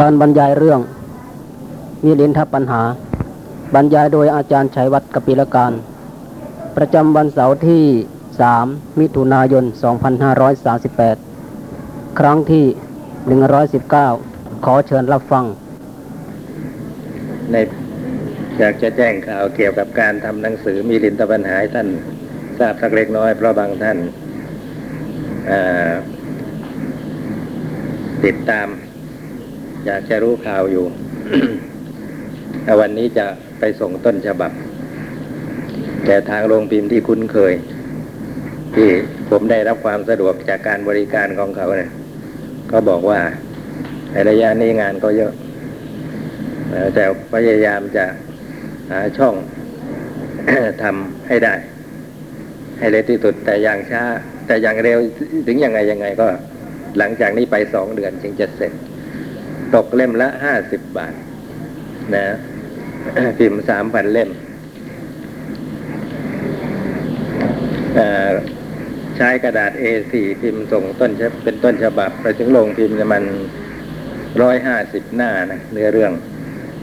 การบรรยายเรื่องมีลินทปัญหา บรรยายโดยอาจารย์ชัยวัฒน์กปิลการ ประจำวันเสาร์ที่ 3 มิถุนายน 2538 ครั้งที่ 119 ขอเชิญรับฟัง ในอยากจะแจ้งข่าวเกี่ยวกับการทำหนังสือมีลินตปัญหาให้ท่านทราบสักเล็กน้อยเพราะบางท่านติดตาม อยากจะรู้ข่าวอยู่วันนี้จะไปส่งต้นฉบับ แต่ทางโรงพิมพ์ที่คุ้นเคย ที่ผมได้รับความสะดวกจากการบริการของเขาเนี่ยเขาบอกว่าในระยะนี้งานก็เยอะ แต่พยายามจะหาช่องทำให้ได้ ให้เร็วที่สุดแต่อย่างช้า แต่อย่างเร็วถึงยังไงยังไงก็ หลังจากนี้ไปสองเดือนจึงจะเสร็จ ตกเล่มละห้าสิบบาท นะพิมพ์สามพันเล่ม ใช้กระดาษ A4 พิมพ์ส่งต้นเป็นต้นฉบับ ไปถึงโรงพิมพ์มันร้อยห้าสิบหน้านะเนื้อเรื่อง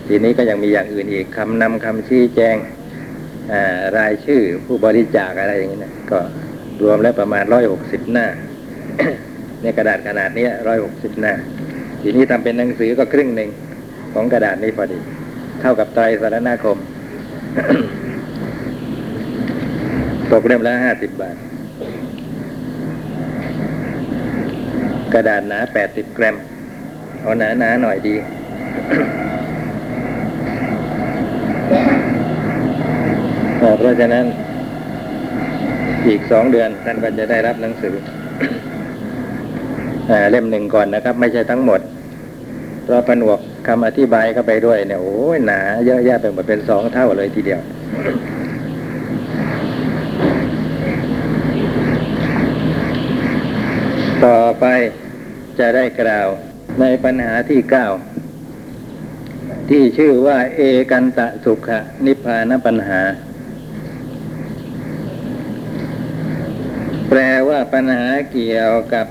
ทีนี้ก็ยังมีอย่างอื่นอีกคำนำคำชี้แจงรายชื่อผู้บริจาคอะไรอย่างนี้นะก็รวมแล้วประมาณร้อยหกสิบหน้าในกระดาษขนาดนี้ร้อยหกสิบหน้า ทีนี้ทำเป็นหนังสือก็ครึ่งหนึ่งของกระดาษนี้พอดี เท่ากับไตรสารนาคม ตกเล่มละห้าสิบบาท กระดาษหนาแปดสิบกรัม เอาหนาหนาหน่อยดีเพราะฉะนั้น อีกสองเดือนท่านก็จะได้รับหนังสืออเล่มหนึ่งก่อนนะครับ ไม่ใช่ทั้งหมด เพราะผนวกคำอธิบายเข้าไปด้วยเนี่ยโอ้ยหนาเยอะแยะไปหมดเป็นสองเท่าเลยทีเดียว ต่อไปจะได้กล่าวในปัญหาที่เก้าที่ชื่อว่า เอกันตะสุขะนิพพานปัญหา แปลว่าปัญหาเกี่ยวกับ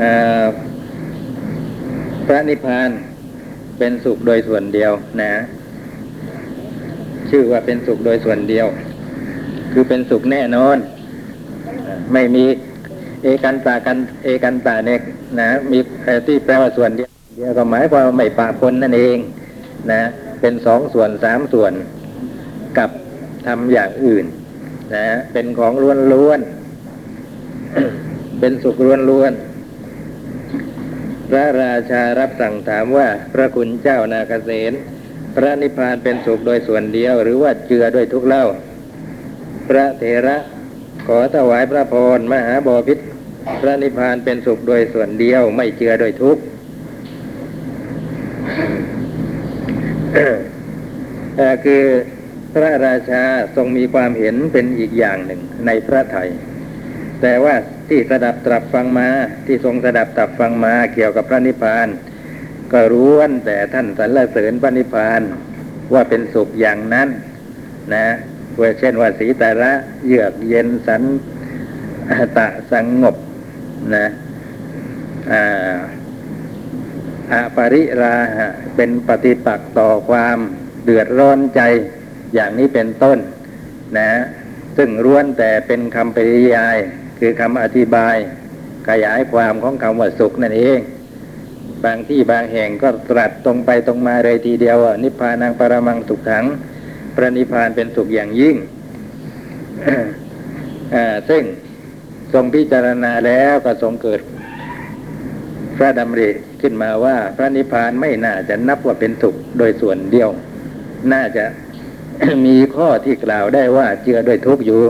อ่อ พระนิพพานเป็นสุขโดยส่วนเดียวนะ ชื่อว่าเป็นสุขโดยส่วนเดียว คือเป็นสุขแน่นอน ไม่มีเอกันตากันเอกันตาเนี่ยนะ มีเอ่ที่แปลว่าส่วนเดียวเดียวก็หมายความไม่ปะปนนั่นเอง นะ เป็นสองส่วนสามส่วนกับทำอย่างอื่น นะ เป็นของล้วนล้วนๆเป็นสุขล้วนล้วนๆ พระราชารับสั่งถามว่าพระคุณเจ้านาเกษตพระนิพพานเป็นสุขโดยส่วนเดียว หรือว่าเจือด้วยทุกเล่า พระเถระขอถวายพระพรมหาบอพิษพระนิพพานเป็นสุขโดยส่วนเดียวไม่เจือโดยทุกข์คือพระราชาทรงมีความเห็นเป็นอีกอย่างหนึ่งในพระไทย แต่ว่าที่สดับตรับฟังมาที่ทรงสดับตรับฟังมาเกี่ยวกับพระนิพพาน ก็รู้วนแต่ท่านสรรเสริญพระนิพพานว่าเป็นสุขอย่างนั้น นะเพื่อเช่นว่าสีตาระเยือกเย็นสันตะสงงบนะอ่าอปริราหะเป็นปฏิปักษ์ต่อความเดือดร้อนใจอย่างนี้เป็นต้น นะ ซึ่งล้วนแต่เป็นคำปริยาย คือคำอธิบายขยายความของคำว่าสุขนั่นเอง บางที่บางแห่งก็ตรัสตรงไปตรงมาเลยทีเดียวนิพพานังปรมังสุขขังพระนิพพานเป็นสุขอย่างยิ่งซึ่งทรงพิจารณาแล้วก็ทรงเกิด พระดำริขึ้นมาว่า พระนิพพานไม่น่าจะนับว่าเป็นสุขโดยส่วนเดียว น่าจะมีข้อที่กล่าวได้ว่าเจือด้วยทุกข์อยู่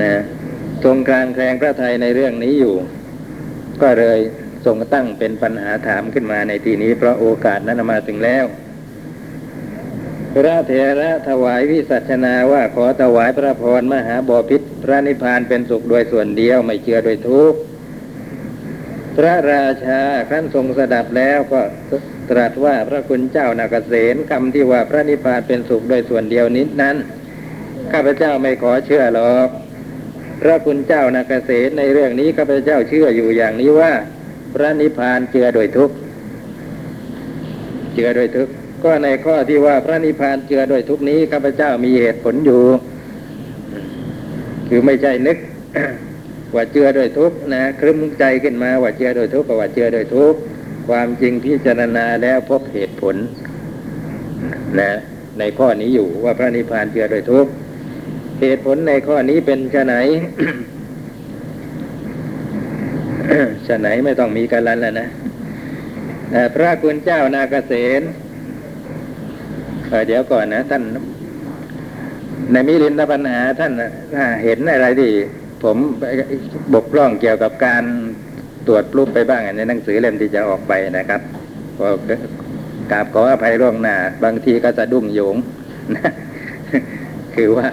นะทรงการแคลงพระไทยในเรื่องนี้อยู่ ก็เลยทรงตั้งเป็นปัญหาถามขึ้นมาในที่นี้ เพราะโอกาสนั้นมาถึงแล้ว พระเถระถวายวิสัชนาว่าขอถวายพระพรมหาบอพิษพระนิพพานเป็นสุขโดยส่วนเดียวไม่เชื่อโดยทุกข์พระราชาครั้นทรงสดับแล้วก็ตรัสว่าพระคุณเจ้านาเกษตคำที่ว่าพระนิพพานเป็นสุขโดยส่วนเดียวนิดนั้น ข้าพเจ้าไม่ขอเชื่อหรอก พระคุณเจ้านาเกษตในเรื่องนี้ข้าพเจ้าเชื่ออยู่อย่างนี้ว่า พระนิพพานเจือโดยทุกข์เจือโดยทุกข์ก็ในข้อที่ว่าพระนิพพานเจือโดยทุกนี้ข้าพเจ้ามีเหตุผลอยู่ คือไม่ใช่นึกว่าเจือโดยทุกนะครึ้มใจขึ้นมาว่าเจือโดยทุกกว่าเจือโดยทุกความจริงพิจารณาแล้วพบเหตุผลนะในข้อนี้อยู่ว่าพระนิพพานเจือโดยทุกข์ เหตุผลในข้อนี้เป็นชะไหนชะไหนไม่ต้องมีกันลันแล้วนะพระคุณเจ้านาเกษณเอ่อเดี๋ยวก่อนนะ ท่านในมิลินทปัญหาท่านาเห็นอะไรที่ผมบกพร่องเกี่ยวกับการตรวจรูปไปบ้างในหนังสือเล่มที่จะออกไปนะครับก็กราบขออภัยล่วงหน้า บางทีก็สะดุ้งโยงนะคือว่า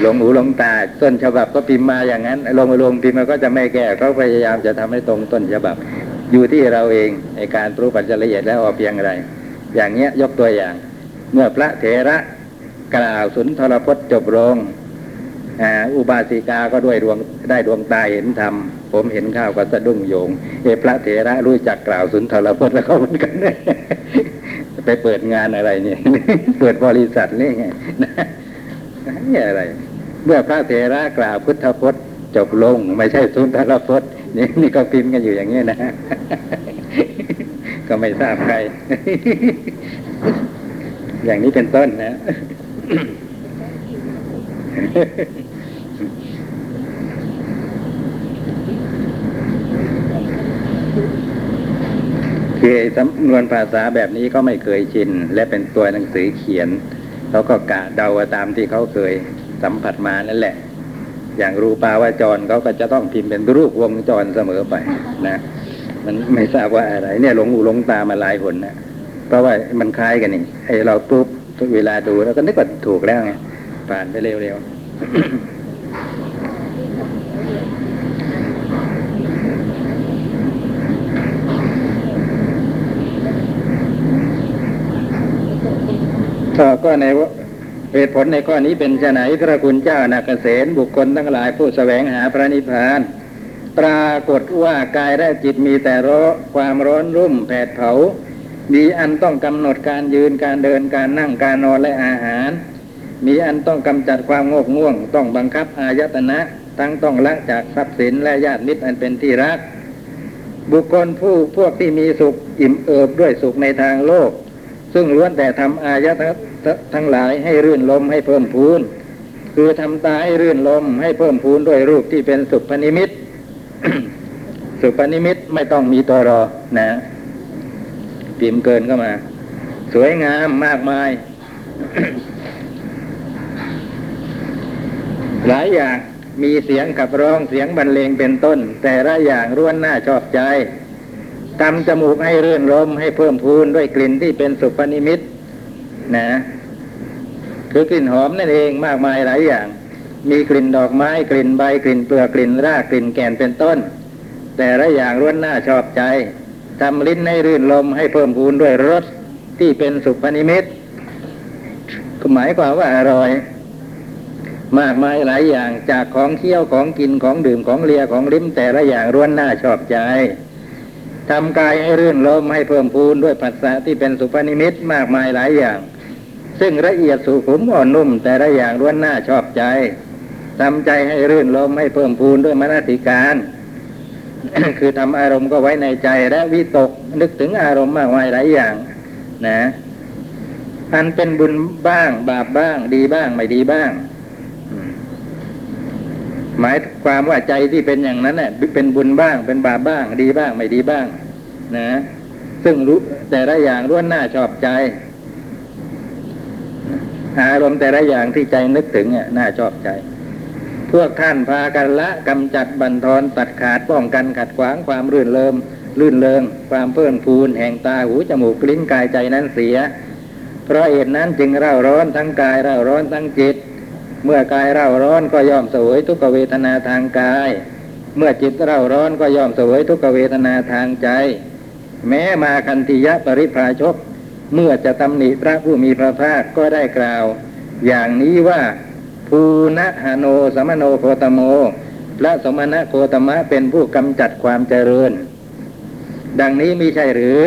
หลงหูหลงตาต้นฉบับก็พิมพ์มาอย่างนั้นลงมาลงพิมพ์มันก็จะไม่แก้เขาพยายามจะทำให้ตรงต้นฉบับ อยู่ที่เราเองในการปรุปัจจละเอียดแล้วออกเพียงไรอย่างเงี้ยยกตัวอย่าง เมื่อพระเถระกล่าวสุนทรพจน์จบลงอุบาสิกาก็ด้วยดวงได้ดวงตาเห็นธรรม ผมเห็นข้าวก็สะดุ้งโยง เอพระเถระรู้จักกล่าวสุนทรพจน์แล้วเขาเหมือนกันไปเปิดงานอะไรเนี่ย เปิดบริษัทนี่ไง อะไร เมื่อพระเถระกล่าวพุทธพจน์ จบลง ไม่ใช่สุนทรพจน์นี่นี่ก็พิมพ์กันอยู่อย่างนี้นะ ก็ไม่ทราบใคร อย่างนี้เป็นต้นนะคือสำนวนภาษาแบบนี้ก็ไม่เคยชิน และเป็นตัวหนังสือเขียน เขาก็กะเดาตามที่เขาเคยสัมผัสมานั่นแหละ อย่างรูปาวาจรเขาก็จะต้องพิมพ์เป็นรูปวงจรเสมอไปนะมันไม่ทราบว่าอะไร เนี่ยหลงหูหลงตามาหลายคนนะเพราะว่ามันคล้ายกันนี่ไอเราปุ๊บทุกเวลาดูแล้วก็นึกว่าถูกแล้วไงผ่านไปเร็วๆ ก็ในเหตุผลในข้อนี้เป็นไฉนพระคุณเจ้านาเกษณบุคคลทั้งหลายผู้แสวงหาพระนิพพาน ปรากฏว่ากายและจิตมีแต่ร้อความร้อนรุ่มแผดเผา มีอันต้องกำหนดการยืนการเดินการนั่งการนอนและอาหาร มีอันต้องกำจัดความโงกง่วง ต้องบังคับอายตนะ ทั้งต้องละจากทรัพย์สินและญาติมิตรอันเป็นที่รัก บุคคลผู้พวกที่มีสุขอิ่มเอิบด้วยสุขในทางโลก ซึ่งล้วนแต่ทำอายะทั้งหลายให้รื่นลมให้เพิ่มพูน คือทำตาให้รื่นลมให้เพิ่มพูนด้วยรูปที่เป็นสุพนิมิตสุพนิมิตไม่ต้องมีตัวรอนะพิมพ์เกินเข้ามา สวยงามมากมาย หลายอย่างมีเสียงขับร้องเสียงบรรเลงเป็นต้น แต่ละอย่างร้วนน้าชอบใจ ทำจมูกให้เรื่นรมให้เพิ่มพูนด้วยกลิ่นที่เป็นสุพนิมิตนะคือกลิ่นหอมนั่นเองมากมายหลายอย่าง มีกลิ่นดอกไม้กลิ่นใบกลิ่นเปลือกกลิ่นรากกลิ่นแก่นเป็นต้น แต่ละอย่างร้วนน้าชอบใจทำลิ้นให้รื่นลมให้เพิ่มพูนด้วยรสที่เป็นสุพนิมิตหมายความว่าอร่อย มากมายหลายอย่างจากของเคี้ยวของกินของดื่มของเลียของลิ้มแต่ละอย่างร้วนน้าชอบใจ ทำกายให้รื่นลมให้เพิ่มพูนด้วยผัสสะที่เป็นสุพนิมิตมากมายหลายอย่าง ซึ่งละเอียดสุขุมอ่อนนุ่ม แต่ละอย่างร้วนน้าชอบใจทำใจให้รื่นลมให้เพิ่มพูนด้วยมนติการ คือทำอารมณ์ก็ไว้ในใจและวิตกนึกถึงอารมณ์มากมายหลายอย่าง นะอันเป็นบุญบ้าง บาปบ้าง ดีบ้างไม่ดีบ้าง หมายความว่าใจที่เป็นอย่างนั้นเน่ะเป็นบุญบ้าง เป็นบาปบ้าง ดีบ้างไม่ดีบ้าง นะ ซึ่งรู้แต่ละอย่างล้วนหน้าชอบใจ อารมณ์แต่ละอย่างที่ใจนึกถึงเนี่ยน่าชอบใจ พวกท่านพากันละกำจัดบันทอนตัดขาดป้องกันขัดขวางความรื่นเริมลื่นเริงความเพิ่มพูนแห่งตาหูจมูกลิ้นกายใจนั้นเสีย เพราะเหตุนั้นจึงเร่าร้อนทั้งกายเร่าร้อนทั้งจิต เมื่อกายเร่าร้อนก็ย่อมเสวยทุกเวทนาทางกาย เมื่อจิตเร่าร้อนก็ย่อมเสวยทุกเวทนาทางใจ แม้มาคันติยะปริภาชก เมื่อจะตำหนิพระผู้มีพระภาคก็ได้กล่าว อย่างนี้ว่าภูนะหโนสมโนโคตโมพระสมณะโคตมะเป็นผู้กำจัดความเจริญ ดังนี้มีใช่หรือ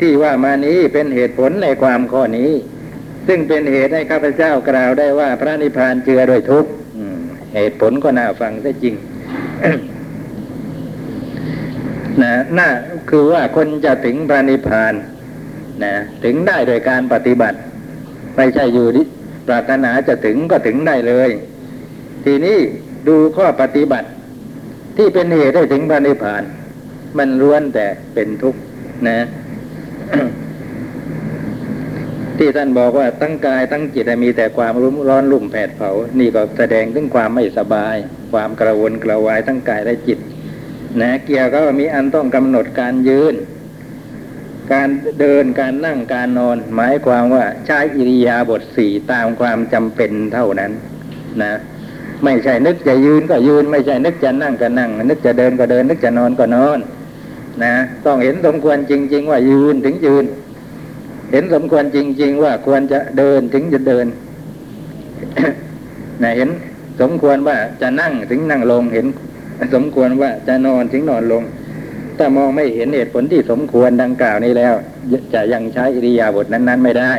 ที่ว่ามานี้เป็นเหตุผลในความข้อนี้ ซึ่งเป็นเหตุให้ข้าพเจ้ากล่าวได้ว่าพระนิพพานเจือด้วยทุกข์เหตุผลก็น่าฟังซะจริงนะน่าคือว่าคนจะถึงพระนิพพานนะถึงได้โดยการปฏิบัติ ไม่ใช่อยู่ที่ปรารถนาจะถึงก็ถึงได้เลย ทีนี้ดูข้อปฏิบัติ ที่เป็นเหตุให้ถึงพระนิพพาน มันล้วนแต่เป็นทุกข์นะ ที่ท่านบอกว่าตั้งกายตั้งจิตมีแต่ความรุมร้อนรุ่มแผดเผา นี่ก็แสดงถึงความไม่สบาย ความกระวนกระวายทั้งกายและจิต นะเกี่ยวก็มีอันต้องกำหนดการยืน การเดินการนั่งการนอน หมายความว่าใช้อิริยาบถสี่ตามความจำเป็นเท่านั้น นะ ไม่ใช่นึกจะยืนก็ยืน ไม่ใช่นึกจะนั่งก็นั่ง นึกจะเดินก็เดิน นึกจะนอนก็นอน นะ ต้องเห็นสมควรจริง ๆ ว่ายืนถึงยืน เห็นสมควรจริง ๆ ว่าควรจะเดินถึงจะเดินนะเห็นสมควรว่าจะนั่งถึงนั่งลงเห็น สมควรว่าจะนอนถึงนอนลง ถ้ามองไม่เห็นเหตุผลที่สมควรดังกล่าวนี้แล้ว จะยังใช้อิริยาบถนั้น ๆ ไม่ได้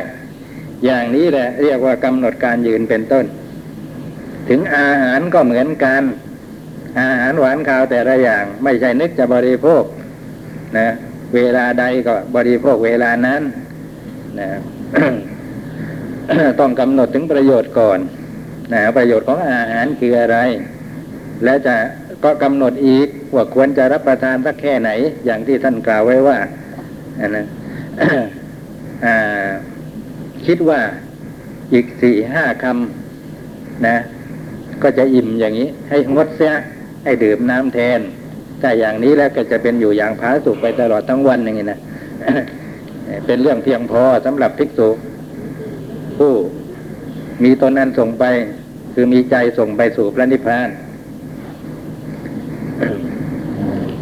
อย่างนี้แหละเรียกว่ากำหนดการยืนเป็นต้น ถึงอาหารก็เหมือนกัน อาหารหวานข้าวแต่ละอย่าง ไม่ใช่นึกจะบริโภคนะเวลาใดก็บริโภคเวลานั้น นะต้องกำหนดถึงประโยชน์ก่อนนะประโยชน์ของอาหารคืออะไร และจะก็กำหนดอีกว่าควรจะรับประทานสักแค่ไหน อย่างที่ท่านกล่าวไว้ว่านะคิดว่าอีกสี่ห้าคำนะ ก็จะอิ่มอย่างนี้ ให้งดเสียให้ดื่มน้ำแทนถ้าอย่างนี้แล้วก็จะเป็นอยู่อย่างผาสุกไปตลอดทั้งวันอย่างนี้นะ เป็นเรื่องเพียงพอสำหรับภิกษุ ผู้มีตนนั้นส่งไป คือมีใจส่งไปสู่พระนิพพาน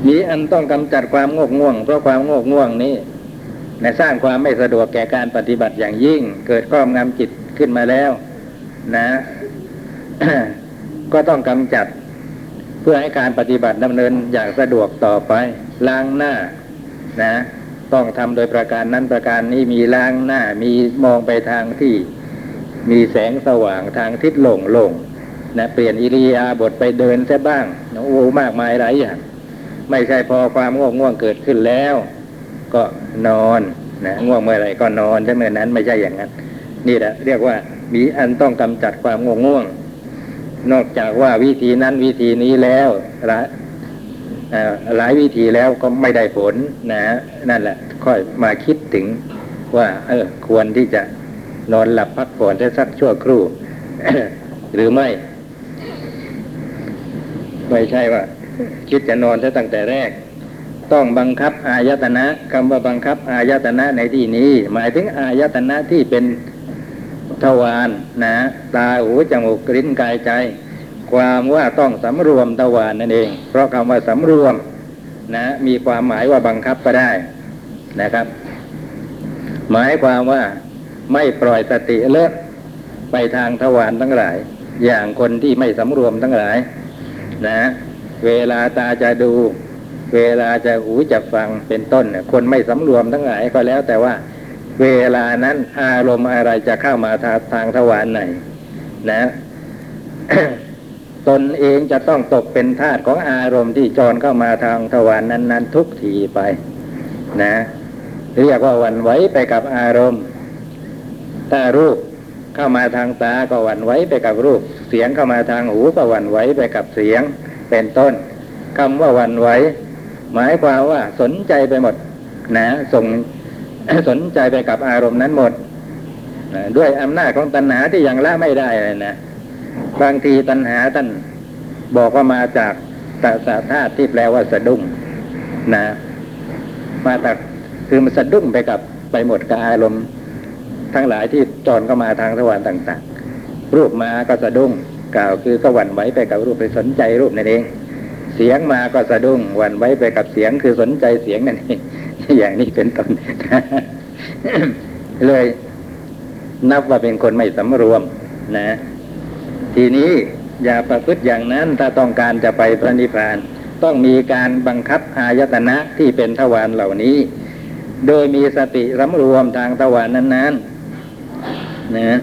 มีอันต้องกำจัดความงกง่วง เพราะความงกง่วงนี้ในสร้างความไม่สะดวกแก่การปฏิบัติอย่างยิ่ง เกิดครอบงำจิตขึ้นมาแล้ว นะ ก็ต้องกำจัด เพื่อให้การปฏิบัติดำเนินอย่างสะดวกต่อไปล้างหน้า นะ ต้องทำโดยประการนั้นประการนี้มีล้างหน้ามีมองไปทางที่มีแสงสว่างทางทิศโล่งโล่งนะเปลี่ยนอิริยาบถไปเดินซะบ้างนะโอ้มากมายหลายอย่าง ไม่ใช่พอความง่วงง่วงเกิดขึ้นแล้ว ก็นอนนะง่วงเมื่อไรก็นอนใช่เมื่อนั้นไม่ใช่อย่างนั้น นี่แหละเรียกว่ามีอันต้องกำจัดความง่วงง่วง นอกจากว่าวิธีนั้นวิธีนี้แล้ว หลายวิธีแล้วก็ไม่ได้ผลนะนั่นแหละ ค่อยมาคิดถึงว่า เออ ควรที่จะนอนหลับพักผ่อนได้สักชั่วครู่ หรือไม่ ไม่ใช่ว่า คิดจะนอนซะตั้งแต่แรก ต้องบังคับอายตนะคำว่าบังคับอายตนะในที่นี้ หมายถึงอายตนะที่เป็นทวารนะ ตาหูจมูกลิ้นกายใจ ความว่าต้องสำรวมทวารนั่นเอง เพราะคำว่าสำรวมนะมีความหมายว่าบังคับก็ได้นะครับ หมายความว่าไม่ปล่อยสติเลิกไปทางทวารทั้งหลาย อย่างคนที่ไม่สำรวมทั้งหลาย นะ เวลาตาจะดู เวลาจะหูจะฟังเป็นต้นคนไม่สำรวมทั้งหลายก็แล้ว แต่ว่า เวลานั้นอารมณ์อะไรจะเข้ามาทางทางทวารไหน นะ ตนเองจะต้องตกเป็นทาสของอารมณ์ที่จรเข้ามาทางทวารนนั้น ๆ ทุกทีไป นะเรียกว่าหวันไหวไปกับอารมณ์ถ้ารูปเข้ามาทางตาก็หวันไหวไปกับรูป เสียงเข้ามาทางหูก็หวันไหวไปกับเสียง เป็นต้นคำว่าหวันไหวหมายความว่าสนใจไปหมด นะส่งสนใจไปกับอารมณ์นั้นหมดนะด้วยอำนาจของตัณหาที่ยังละไม่ได้เลยนะ บางทีตัณหาท่านบอกว่ามาจากตาสาธาตุที่แปลว่าสะดุ้งนะ มาจากคือมันสะดุ้งไปกับไปหมดกับอารมณ์ทั้งหลายที่จรเข้ามาทางสวรรค์ต่าง ๆ รูปมาก็สะดุ้งกล่าวคือก็หวั่นไหวไปกับรูปไปสนใจรูปนั่นเอง เสียงมาก็สะดุ้งหวั่นไหวไปกับเสียงคือสนใจเสียงนั่นเองอย่างนี้เป็นต้นเลยนับว่าเป็นคนไม่สำรวมนะ ทีนี้อย่าประพฤติอย่างนั้นถ้าต้องการจะไปพระนิพพาน ต้องมีการบังคับอายตนะที่เป็นทวารเหล่านี้ โดยมีสติสำรวมทางทวารนั้นๆนะ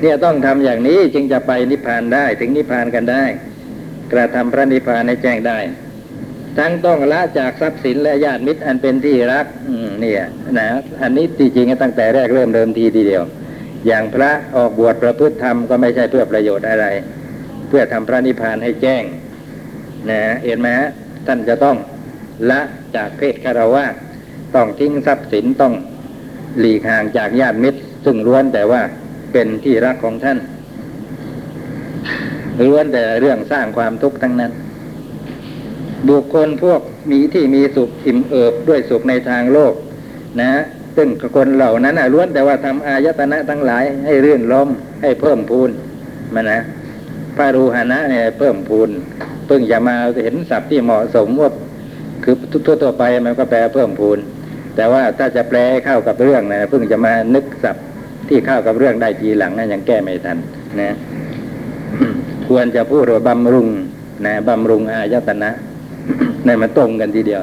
เนี่ยต้องทำอย่างนี้จึงจะไปนิพพานได้ถึงนิพพานกันได้ กระทำพระนิพพานให้แจ้งได้ ทั้งต้องละจากทรัพย์สินและญาติมิตรอันเป็นที่รักอืเนี่ยนะอันนี้จริงๆตั้งแต่แรกเริ่มเดิมทีทีเดียว อย่างพระออกบวชประพฤติธรรมก็ไม่ใช่เพื่อประโยชน์อะไร เพื่อทำพระนิพพานให้แจ้งนะเห็นไหมท่านจะต้องละจากเพศคารวะต้องทิ้งทรัพย์สินต้องหลีกห่างจากญาติมิตร ซึ่งล้วนแต่ว่าเป็นที่รักของท่านล้วนแต่เรื่องสร้างความทุกข์ทั้งนั้น บุคคลพวกมีที่มีสุขอิ่มเอิบด้วยสุขในทางโลก นะ ซึ่งคนเหล่านั้นล้วนแต่ว่าทำอายตนะทั้งหลายให้เรื่นลมให้เพิ่มพูนมันนะพระรูหานะเนี่ยเพิ่มพูนเพิ่งจะมาเห็นศัพท์ที่เหมาะสมว่าคือทั่วๆไปมันก็แปลเพิ่มพูน แต่ว่าถ้าจะแปลให้เข้ากับเรื่องนะเพิ่งจะมานึกศัพท์ที่เข้ากับเรื่องได้ทีหลังนะยังแก้ไม่ทันนะควรจะพูดว่าบำรุงนะบำรุงอายตนะในมันตรงกันทีเดียว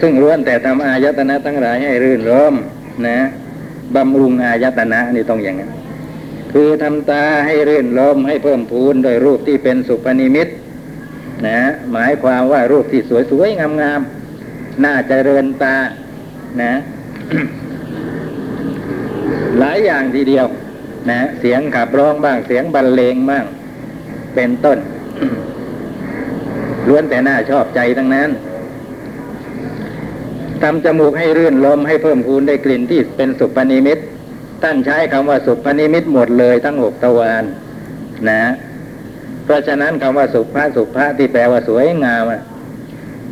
ซึ่งล้วนแต่ทำอายตนะทั้งหลายให้รื่นรมนะบำรุงอายตนะนี่ต้องอย่างนั้นคือทำตาให้รื่นรมให้เพิ่มพูนโดยรูปที่เป็นสุปนิมิตนะหมายความว่ารูปที่สวยๆงามๆน่าจะเริญตานะหลายอย่างทีเดียวนะเสียงขับร้องบ้างเสียงบรรเลงบ้างเป็นต้นล้วนแต่น่าชอบใจทั้งนั้น ทำจมูกให้รื่นลมให้เพิ่มพูนได้กลิ่นที่เป็นสุปนิมิตท่านใช้คำว่าสุปนิมิตหมดเลยทั้งหกตะวันนะ เพราะฉะนั้นคำว่าสุภาสุภาที่แปลว่าสวยงาม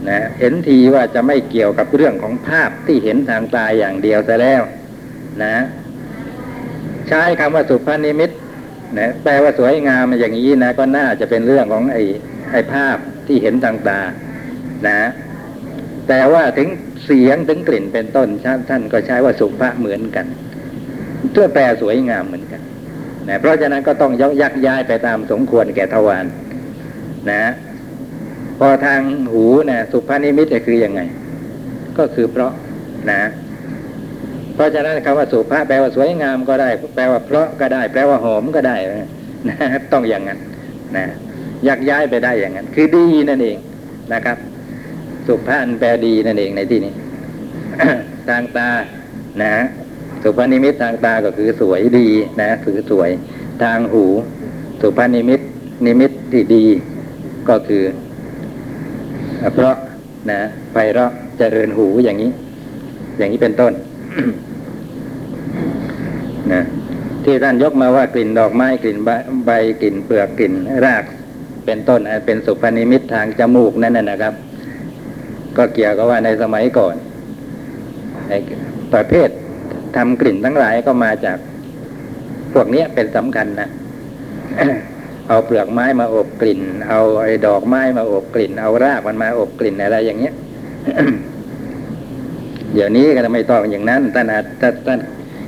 นะเห็นทีว่าจะไม่เกี่ยวกับเรื่องของภาพที่เห็นทางตาอย่างเดียวซะแล้ว นะ ใช้คำว่าสุภนิมิตนะแปลว่าสวยงามอย่างนี้นะ ก็น่าจะเป็นเรื่องของไอ้ไอ้ภาพที่เห็นทางตา นะ แต่ว่าถึง เสียงถึงกลิ่นเป็นต้นท่านก็ใช้ว่าสุภาเหมือนกันเพื่อแปลสวยงามเหมือนกันนะเพราะฉะนั้นก็ต้องยกยักย้ายไปตามสมควรแก่ทวารนะ พอทางหูนะสุภานิมิตคือยังไง ก็คือเพราะนะ เพราะฉะนั้นคำว่าสุภะแปลว่าสวยงามก็ได้ แปลว่าเพราะก็ได้ แปลว่าหอมก็ได้นะต้องอย่างนั้นนะยักย้ายไปได้อย่างนั้น คือดีนั่นเองนะครับ สุภะแปลดีนั่นเองในที่นี้ ทางตานะสุภนิมิตทางตาก็คือสวยดีนะคือสวยทางหู สุภนิมิตนิมิตที่ดีก็คือ เพราะนะไพเราะเจริญหูอย่างนี้ อย่างนี้เป็นต้นนะที่ท่านยกมาว่ากลิ่นดอกไม้กลิ่นใบกลิ่นเปลือกกลิ่นราก เป็นต้นเป็นสุพนิมิตทางจมูกนั่นนะครับ ก็เกี่ยวกับว่าในสมัยก่อนในประเภททำกลิ่นทั้งหลายก็มาจาก พวกนี้เป็นสำคัญนะเอาเปลือกไม้มาอบกลิ่น เอาไอ้ดอกไม้มาอบกลิ่น เอารากมันมาอบกลิ่นอะไรอย่างเงี้ย เดี๋ยวนี้ก็ไม่ต้องอย่างนั้นท่านอาจถ้าท่าน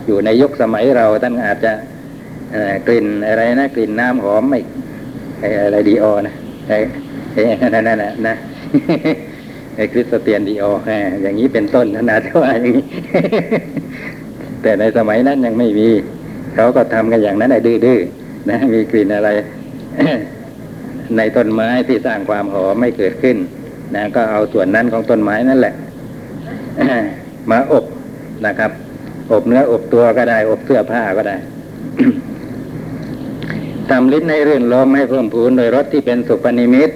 อยู่ในยุคสมัยเราท่านอาจจะกลิ่นอะไรนะกลิ่นน้ำหอมไม่อะไรดีออนะไอ้นั่นนั่นนะนะ ไอ้คริสเตียนดีอออย่างนี้เป็นต้นขนาดที่ว่าอย่างนี้ แต่ในสมัยนั้นยังไม่มี เขาก็ทำกันอย่างนั้นไอ้ดื้อๆนะมีกลิ่นอะไร ในต้นไม้ที่สร้างความหอมไม่เกิดขึ้นนะก็เอาส่วนนั้นของต้นไม้นั่นแหละมาอบนะครับ อบเนื้ออบตัวก็ได้ อบเสื้อผ้าก็ได้ทำลิ้นให้รื่นลมให้เพิ่มพูนโดยรสที่เป็นสุปนิมิต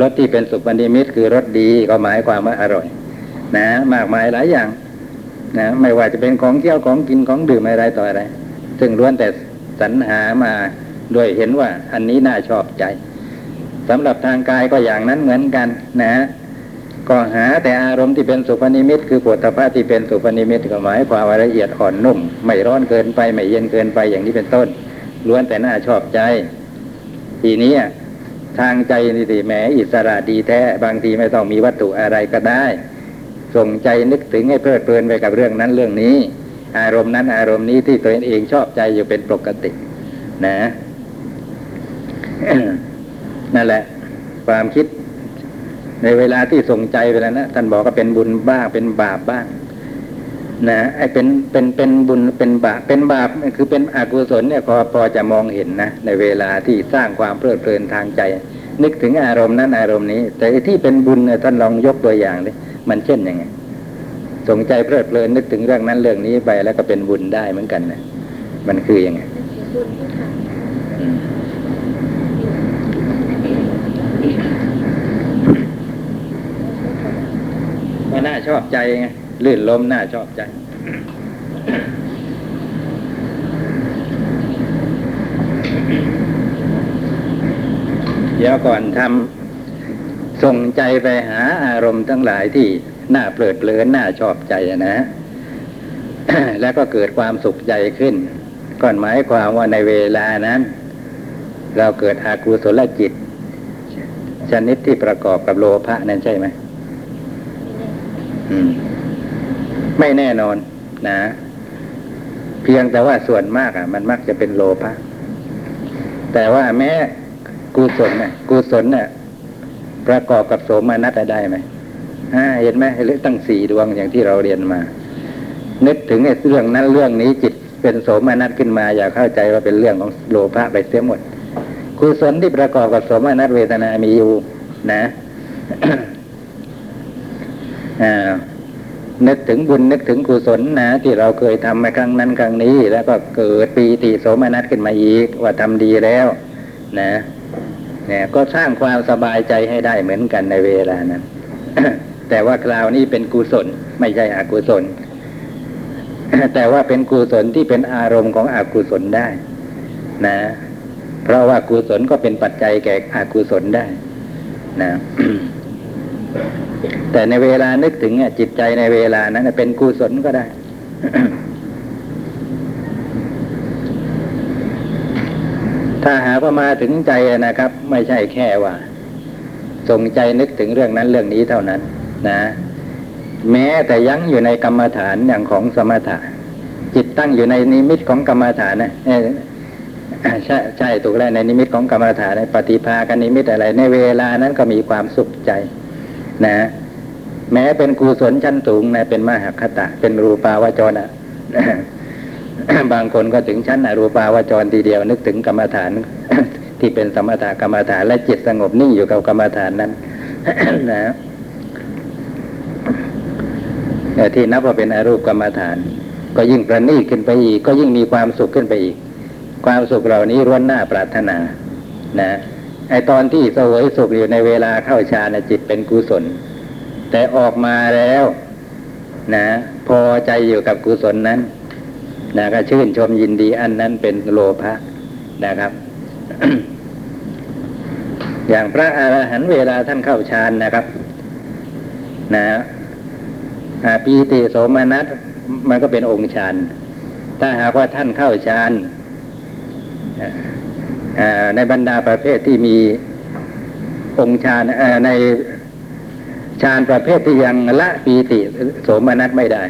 รสที่เป็นสุปนิมิตคือรสดีก็หมายความว่าอร่อย นะ มากมายหลายอย่าง นะ ไม่ว่าจะเป็นของเที่ยวของกินของดื่มอะไรต่ออะไร ซึ่งล้วนแต่สรรหามาด้วยเห็นว่าอันนี้น่าชอบใจสำหรับทางกายก็อย่างนั้นเหมือนกันนะก็หาแต่อารมณ์ที่เป็นสุพนิมิต คือปวดตภะที่เป็นสุพนิมิตก็หมายความว่าละเอียดอ่อนนุ่ม ไม่ร้อนเกินไปไม่เย็นเกินไปอย่างนี้เป็นต้นล้วนแต่น่าชอบใจ ทีนี้ ทางใจนี่สิแหมอิสระดีแท้ บางทีไม่ต้องมีวัตถุอะไรก็ได้ ส่งใจนึกถึงให้เพลิดเพลินไปกับเรื่องนั้นเรื่องนี้ อารมณ์นั้นอารมณ์นี้ที่ตัวเองชอบใจอยู่เป็นปกติ นะนั่นแหละ ความคิด ในเวลาที่ส่งใจไปแล้วนะท่านบอกว่าเป็นบุญบ้างเป็นบาปบ้าง นะไอ้เป็นเป็นเป็นบุญเป็นบาปเป็นบาปคือเป็นอกุศลเนี่ยพอพอจะมองเห็นนะในเวลาที่สร้างความเพลิดเพลินทางใจ นึกถึงอารมณ์นั้นอารมณ์นี้ แต่ที่เป็นบุญท่านลองยกตัวอย่างดิมันเช่นยังไงสงใจเพลิดเพลินนึกถึงเรื่องนั้นเรื่องนี้ไปแล้วก็เป็นบุญได้เหมือนกันนะมันคือยังไงบุญที่ทำก็น่าชอบใจไง ลื่นลมน่าชอบใจ เดี๋ยวก่อนทำส่งใจไปหาอารมณ์ทั้งหลายที่น่าเพลิดเพลินน่าชอบใจอะนะ แล้วก็เกิดความสุขใจขึ้น ก่อนหมายความว่าในเวลานั้น เราเกิดอากุศลจิต ชนิดที่ประกอบกับโลภะนั้นใช่ไหมอืม ไม่แน่นอนนะ เพียงแต่ว่าส่วนมากอะ มันมักจะเป็นโลภะแต่ว่าแม้กุศลเนี่ยกุศลเนี่ยประกอบกับโสมนัสได้ไหมเห็นไหมเรื่อตั้งสี่ดวงอย่างที่เราเรียนมา นึกถึงไอ้เรื่องนั้นเรื่องนี้จิตเป็นโสมนัสขึ้นมา อย่าเข้าใจว่าเป็นเรื่องของโลภะไปเสียหมดกุศลที่ประกอบกับโสมนัสเวทนามีอยู่ นะอ่า นึกถึงบุญนึกถึงกุศลนะ ที่เราเคยทำมาครั้งนั้นครั้งนี้ แล้วก็เกิดปีติโสมนัสขึ้นมาอีกว่าทำดีแล้ว นะเนี่ยก็สร้างความสบายใจให้ได้เหมือนกันในเวลานั้นแต่ว่าคราวนี้เป็นกุศล ไม่ใช่อกุศล แต่ว่าเป็นกุศลที่เป็นอารมณ์ของอกุศลได้ นะ เพราะว่ากุศลก็เป็นปัจจัยแก่อกุศลได้ นะ แต่ในเวลานึกถึงเนี่ยจิตใจในเวลานั้นเป็นกุศลก็ได้ ถ้าหากว่ามาถึงใจนะครับ ไม่ใช่แค่ว่าทรงใจนึกถึงเรื่องนั้นเรื่องนี้เท่านั้น นะ แม้แต่ยั้งอยู่ในกรรมฐานอย่างของสมถะจิตตั้งอยู่ในนิมิตของกรรมฐานนะเออใช่ใช่ถูกแล้วในนิมิตของกรรมฐานในปฏิภากันนิมิตอะไร ในเวลานั้นก็มีความสุขใจ นะแม้เป็นกุศลชั้นสูงนะเป็นมหคตะ เป็นรูปาวจรอะบางคนก็ถึงชั้นอรูปาวจรทีเดียวนึกถึงกรรมฐานที่เป็นสมถกรรมฐานและจิตสงบนิ่งอยู่กับกรรมฐานนั้นนะที่นับว่าเป็นอรูปกรรมฐาน ก็ยิ่งประณีตขึ้นไปอีก ก็ยิ่งมีความสุขขึ้นไปอีก ความสุขเหล่านี้ร้วนหน้าปรารถนา นะ ไอตอนที่เสวยสุขอยู่ในเวลาเข้าฌานจิตเป็นกุศล แต่ออกมาแล้วนะพอใจอยู่กับกุศลนั้นนะก็ชื่นชมยินดีอันนั้นเป็นโลภะนะครับ อย่างพระอรหันต์เวลาท่านเข้าฌานนะครับ นะปีติโสมนัสมันก็เป็นองค์ฌานถ้าหากว่าท่านเข้าฌาน ในบรรดาประเภทที่มีองค์ฌานในฌานประเภทที่ยังละปีติโสมนัสไม่ได้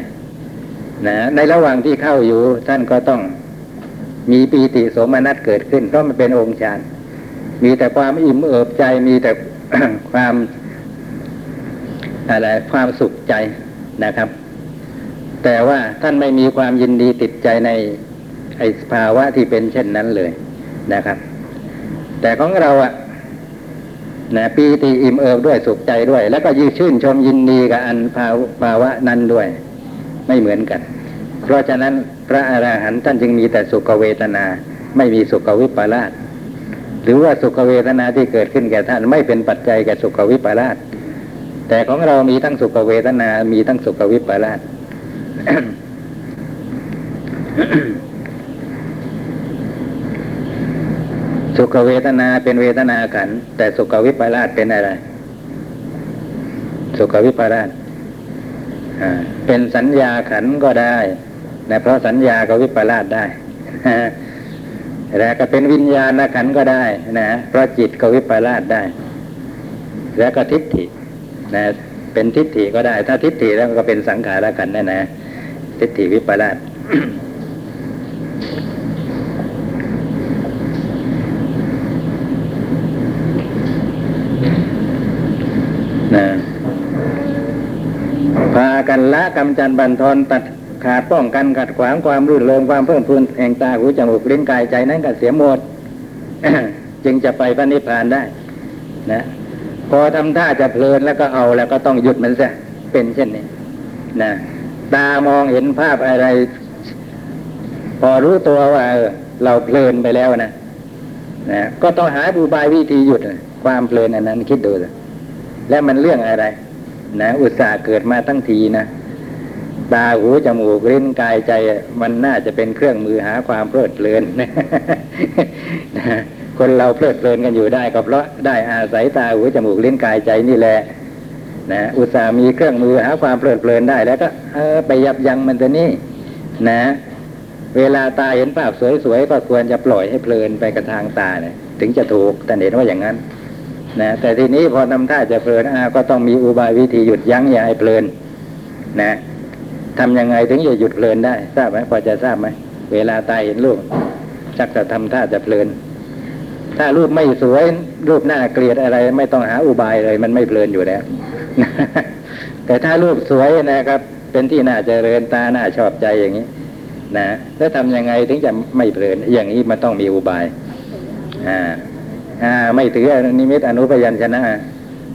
นะในระหว่างที่เข้าอยู่ท่านก็ต้องมีปีติโสมนัสเกิดขึ้น เพราะมันเป็นองค์ฌานมีแต่ความอิ่มเอิบใจมีแต่ความอะไรความสุขใจนะครับ แต่ว่าท่านไม่มีความยินดีติดใจในไอ้ภาวะที่เป็นเช่นนั้นเลยนะครับ แต่ของเราอะนะปีติอิ่มเอิบด้วยสุขใจด้วย แล้วก็ยืนชื่นชมยินดีกับอันภาวภาวะนั้นด้วย ไม่เหมือนกัน เพราะฉะนั้นพระอรหันต์ท่านจึงมีแต่สุขเวทนา ไม่มีสุขวิปลาสหรือว่าสุขเวทนาที่เกิดขึ้นแก่ท่านไม่เป็นปัจจัยแก่สุขวิปลาสแต่ของเรามีทั้งสุขเวทนา มีทั้งสุขวิปลาส สุขเวทนาเป็นเวทนาขัน แต่สุขวิปลาสเป็นอะไร สุขวิปลาสเป็นสัญญาขันก็ได้นะเพราะสัญญาก็วิปลาสได้แล้วก็เป็นวิญญาณขันก็ได้นะเพราะจิตก็วิปลาสได้ แล้วก็ทิฏฐินะเป็นทิฏฐิก็ได้ ถ้าทิฏฐิแล้วก็เป็นสังขารขันธ์นะนะ ทิฏฐิวิปลาส น ละกำจัดบันทอนตัดขาดป้องกันขัดขวางความรื่นเริงความเพิ่มพูนแห่งตาหูจมูกลิ้นกายใจนั้นก็เสียหมดจึงจะไปพระนิพพานได้ นะพอทำท่าจะเพลินแล้วก็เอาแล้วก็ต้องหยุดมันซะเป็นเช่นนี้นะตามองเห็นภาพอะไร พอรู้ตัวว่าเราเพลินไปแล้วนะนะก็ต้องหาบูบายวิธีหยุดความเพลินอันนั้นคิดดูสิแล้วมันเรื่องอะไร นะ อุตส่าห์เกิดมาทั้งทีนะ ตาหูจมูกลิ้นกายใจ มันน่าจะเป็นเครื่องมือหาความเพลิดเพลินนะคนเราเพลิดเพลินกันอยู่ได้ก็เพราะได้อาศัยตาหูจมูกลิ้นกายใจนี่แหละนะอุตส่าห์มีเครื่องมือหาความเพลิดเพลินได้แล้วก็เออไปยับยั้งมันตัวนี้นะ เวลาตาเห็นภาพสวยๆก็ควรจะปล่อยให้เพลินไปกับทางตาเนี่ยถึงจะถูกแต่เห็นว่าอย่างนั้นนะแต่ทีนี้พอนำท่าจะเพลินอาก็ต้องมีอุบายวิธีหยุดยั้งอย่าให้เพลินนะ ทำยังไงถึงจะหยุดเพลินได้ ทราบไหมพอจะทราบไหมเวลาตายเห็นรูปชักจะทำท่าจะเพลิน ถ้ารูปไม่สวย รูปหน้าเกลียดอะไร ไม่ต้องหาอุบายเลย มันไม่เพลินอยู่แล้วแต่ถ้ารูปสวยนะครับ เป็นที่น่าเจริญตาน่าชอบใจอย่างนี้ นะแล้วทำยังไงถึงจะไม่เพลิน อย่างนี้มันต้องมีอุบาย อ่า อ่า ไม่ถือนิมิตอนุพยัญชนะ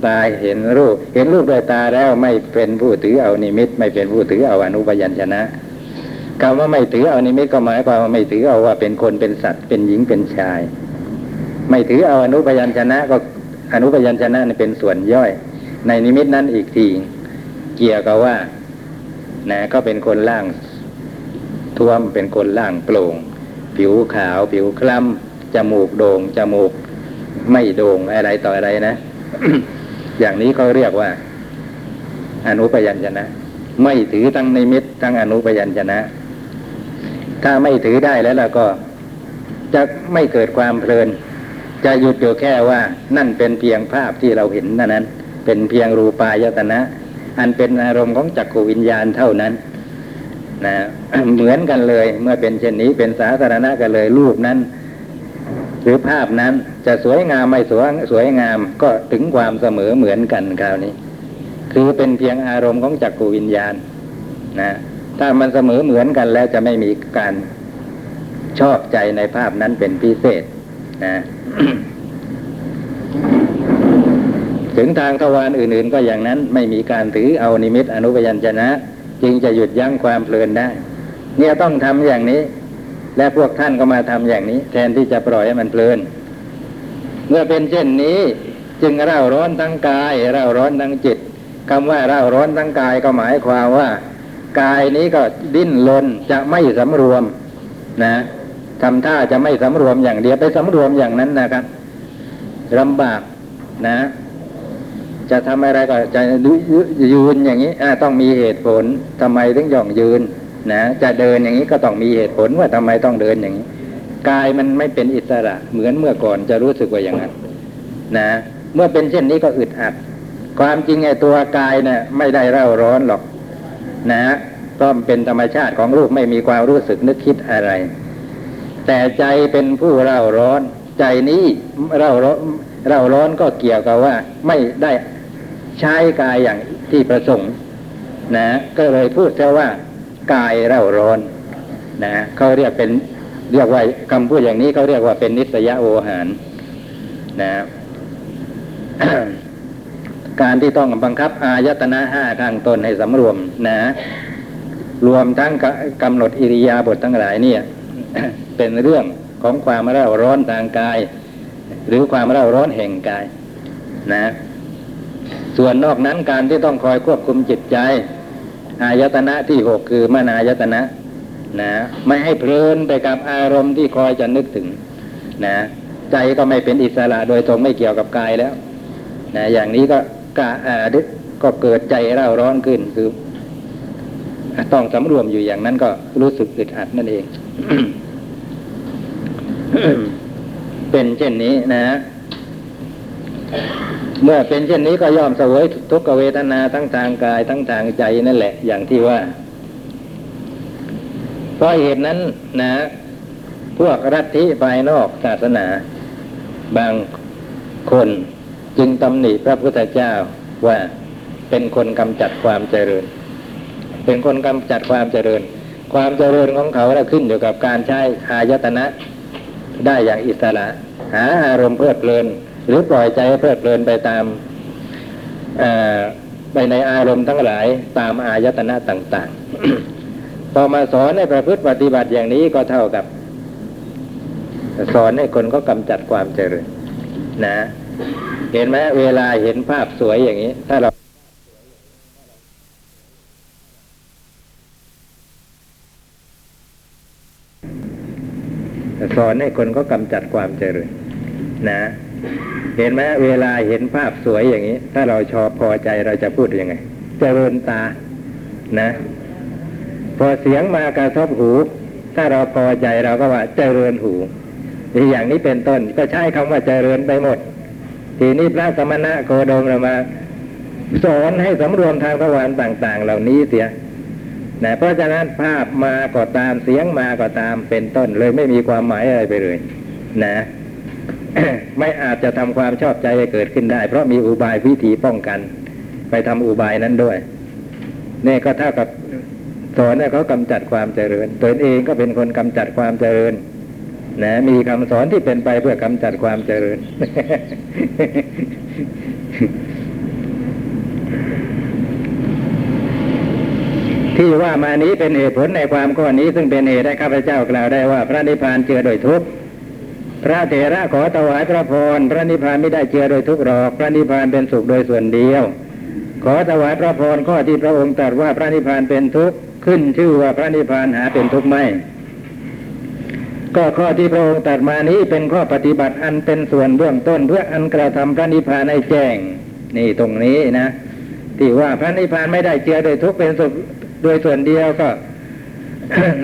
ตาเห็นรูป เห็นรูปด้วยตาแล้วไม่เป็นผู้ถือเอานิมิต ไม่เป็นผู้ถือเอาอนุพยัญชนะคำว่าไม่ถือเอานิมิตก็หมายความว่าไม่ถือเอาว่าเป็นคนเป็นสัตว์เป็นหญิงเป็นชาย ไม่ถือเอาอนุพยัญชนะก็อนุพยัญชนะนี่เป็นส่วนย่อย ในนิมิตนั้นอีกทีเกี่ยวกับว่านะก็เป็นคนล่างท้วมเป็นคนล่างโปร่ง ผิวขาว ผิวคล้ำจมูกโด่งจมูกไม่โด่งอะไรต่ออะไรนะ อย่างนี้เขาเรียกว่า อนุปยัญชนะ ไม่ถือทั้งนิมิตทั้งอนุปยัญชนะ ถ้าไม่ถือได้แล้วล่ะก็ จะไม่เกิดความเพลิน จะหยุดอยู่แค่ว่า นั่นเป็นเพียงภาพที่เราเห็นเท่านั้น เป็นเพียงรูปายตนะ อันเป็นอารมณ์ของจักรวิญญาณเท่านั้นนะเหมือนกันเลย เมื่อเป็นเช่นนี้เป็นสาธารณะกันเลยรูปนั้น หรือภาพนั้นจะสวยงามไม่สวยสวยงามก็ถึงความเสมอเหมือนกันคราวนี้ คือเป็นเพียงอารมณ์ของจักรวิญญาณนะถ้ามันเสมอเหมือนกันแล้วจะไม่มีการชอบใจในภาพนั้นเป็นพิเศษนะถึงทางทวารอื่น ๆ ก็อย่างนั้นไม่มีการถือเอานิมิตอนุพยัญชนะ จึงจะหยุดยั้งความเพลินได้ เนี่ยต้องทำอย่างนี้ และพวกท่านก็มาทำอย่างนี้ แทนที่จะปล่อยให้มันเพลิน เมื่อเป็นเช่นนี้ จึงเร่าร้อนทั้งกาย เร่าร้อนทั้งจิตคำว่าเร่าร้อนทั้งกายก็หมายความว่า กายนี้ก็ดิ้นรนจะไม่สำรวมนะทำท่าจะไม่สำรวมอย่างเดียวไปสำรวมอย่างนั้นนะครับลำบากนะ จะทำอะไรก็จะยืนอย่างนี้ต้องมีเหตุผลทำไมถึงย่องยืน นะจะเดินอย่างนี้ก็ต้องมีเหตุผลว่าทำไมต้องเดินอย่างนี้กายมันไม่เป็นอิสระเหมือนเมื่อก่อนจะรู้สึกว่าอย่างนั้นนะเมื่อเป็นเช่นนี้ก็อึดอัด ความจริงไอ้ตัวกายเนะ่ยไม่ได้เร่าร้อนหรอก นะเพราะมันเป็นธรรมชาติของรูปไม่มีความรู้สึกนึกคิดอะไร แต่ใจเป็นผู้เร่าร้อน ใจนี้เร่าร้อนเร่าร้อนก็เกี่ยวกับว่าไม่ได้ใช้กายอย่างที่ประสงค์นะก็เลยพูดแค่ว่า กายเร่าร้อนนะเขาเรียกเป็นเรียกว่าคำพูดอย่างนี้เขาเรียกว่าเป็นนิสยโอหารนะการที่ต้องบังคับอายตนะห้าข้างต้นให้สำรวมนะ รวมทั้งกำหนดอิริยาบถทั้งหลายเนี่ย เป็นเรื่องของความเร่าร้อนทางกาย หรือความเร่าร้อนแห่งกาย นะ ส่วนนอกนั้นการที่ต้องคอยควบคุมจิตใจ อายตนะที่หกคือมนายตนะนะไม่ให้เพลินไปกับอารมณ์ที่คอยจะนึกถึงนะใจก็ไม่เป็นอิสระโดยตรงไม่เกี่ยวกับกายแล้วนะอย่างนี้ก็กาอาดึกก็เกิดใจเร่าร้อนขึ้นคือ ต้องสำรวมอยู่อย่างนั้นก็รู้สึกอึดอัดนั่นเอง เป็นเช่นนี้นะ เมื่อเป็นเช่นนี้ก็ยอมเสวยทุกขเวทนาทั้งทางกายทั้งทางใจนั่นแหละ อย่างที่ว่า เพราะเหตุนั้นนะ พวกรัฐิภายนอกศาสนา บางคนจึงตำหนิพระพุทธเจ้าว่าเป็นคนกำจัดความเจริญ เป็นคนกำจัดความเจริญ ความเจริญของเขาน่ะขึ้นอยู่กับการใช้อายตนะ ได้อย่างอิสระ หาอารมณ์เพลิดเพลิน หรือปล่อยใจใเพลิดเพลินไปตามไปในอารมณ์ทั้งหลายตามอายตนะต่าง ๆ พอมาสอนให้ประพฤติปฏิบัติอย่างนี้ก็เท่ากับ สอนให้คนก็กำจัดความเจริญนะ เห็นไหมเวลาเห็นภาพสวยอย่างนี้ ถ้าเราสอนให้คนก็กำจัดความเจริญนะ เห็นไหมเวลาเห็นภาพสวยอย่างนี้ ถ้าเราชอบพอใจเราจะพูดยังไงเจริญตานะ พอเสียงมากระทบหู ถ้าเราพอใจเราก็ว่าเจริญหูอย่างนี้เป็นต้นก็ใช้คำว่าเจริญไปหมด ทีนี้พระสมณะโคดมเรามาสอนให้สำรวมทางทวารต่าง ๆ เหล่านี้เสียนะเพราะฉะนั้นภาพมาก็ตามเสียงมาก็ตามเป็นต้น เลยไม่มีความหมายอะไรไปเลย นะ ไม่อาจจะทำความชอบใจให้เกิดขึ้นได้ เพราะมีอุบายวิธีป้องกัน ไปทำอุบายนั้นด้วยนี่ก็เท่ากับสอนให้เขากำจัดความเจริญตนเองก็เป็นคนกำจัดความเจริญนะมีคำสอนที่เป็นไปเพื่อกำจัดความเจริญ ที่ว่ามานี้เป็นเหตุผลในความข้อนี้ ซึ่งเป็นเหตุให้ข้าพเจ้ากล่าวได้ว่า พระนิพพานเจือโดยทุกข์ พระเถระขอถวายพระพรพระนิพพานไม่ได้เจือโดยทุกหรอก พระนิพพานเป็นสุขโดยส่วนเดียว ขอถวายพระพรข้อที่พระองค์ตรัสว่าพระนิพพานเป็นทุกข์ขึ้นชื่อว่าพระนิพพานหาเป็นทุกข์ไม่ก็ข้อที่พระองค์ตรัสมานี้เป็นข้อปฏิบัติอันเป็นส่วนเบื้องต้นเพื่ออันกระทำพระนิพพานให้แจ้ง นี่ตรงนี้นะ ที่ว่าพระนิพพานไม่ได้เจือโดยทุกข์เป็นสุขโดยส่วนเดียวก็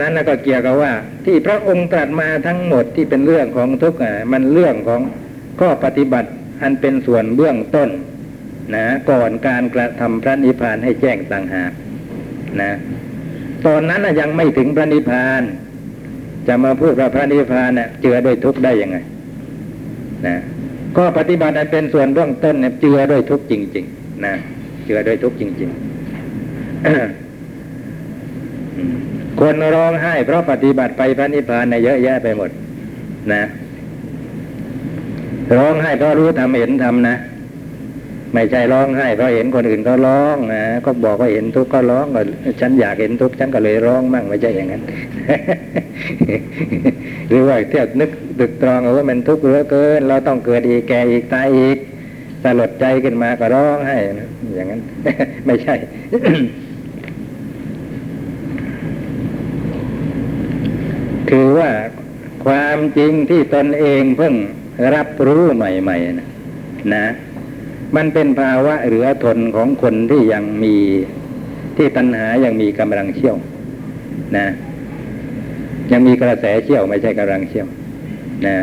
นั้นก็เกี่ยวกับว่า ที่พระองค์ตรัสมาทั้งหมดที่เป็นเรื่องของทุกข์มันเรื่องของข้อปฏิบัติอันเป็นส่วนเบื้องต้นนะก่อนการกระทำพระนิพพานให้แจ้งต่างหากนะตอนนั้นยังไม่ถึงพระนิพพาน จะมาพูดว่าพระนิพพานน่ะเจือด้วยทุกข์ได้ยังไงนะก็ปฏิบัติอันเป็นส่วนเบื้องต้นเนี่ยเจือด้วยทุกข์จริง ๆ นะเจือด้วยทุกข์จริง ๆ คนร้องไห้ เพราะปฏิบัติไปพระนิพพานในเยอะแยะไปหมด นะ ร้องไห้เพราะรู้ทำเห็นทำนะ ไม่ใช่ร้องไห้เพราะเห็นคนอื่นก็ร้องนะก็บอกว่าเห็นทุกข์ก็ร้องก็ฉันอยากเห็นทุกข์ฉันก็เลยร้องมั่งไม่ใช่อย่างนั้น หรือว่าเที่ยวนึกตึกตรองว่ามันทุกข์เหลือเกิน เราต้องเกิดอีกแก่อีกตายอีกสลดใจขึ้นมาก็ร้องไห้นะอย่างนั้น ไม่ใช่ คือว่าความจริงที่ตนเองเพิ่งรับรู้ใหม่ๆนะนะ มันเป็นภาวะเหลือทนของคนที่ยังมีที่ตัณหายังมีกำลังเชี่ยว นะ ยังมีกระแสเชี่ยวไม่ใช่กำลังเชี่ยว นะ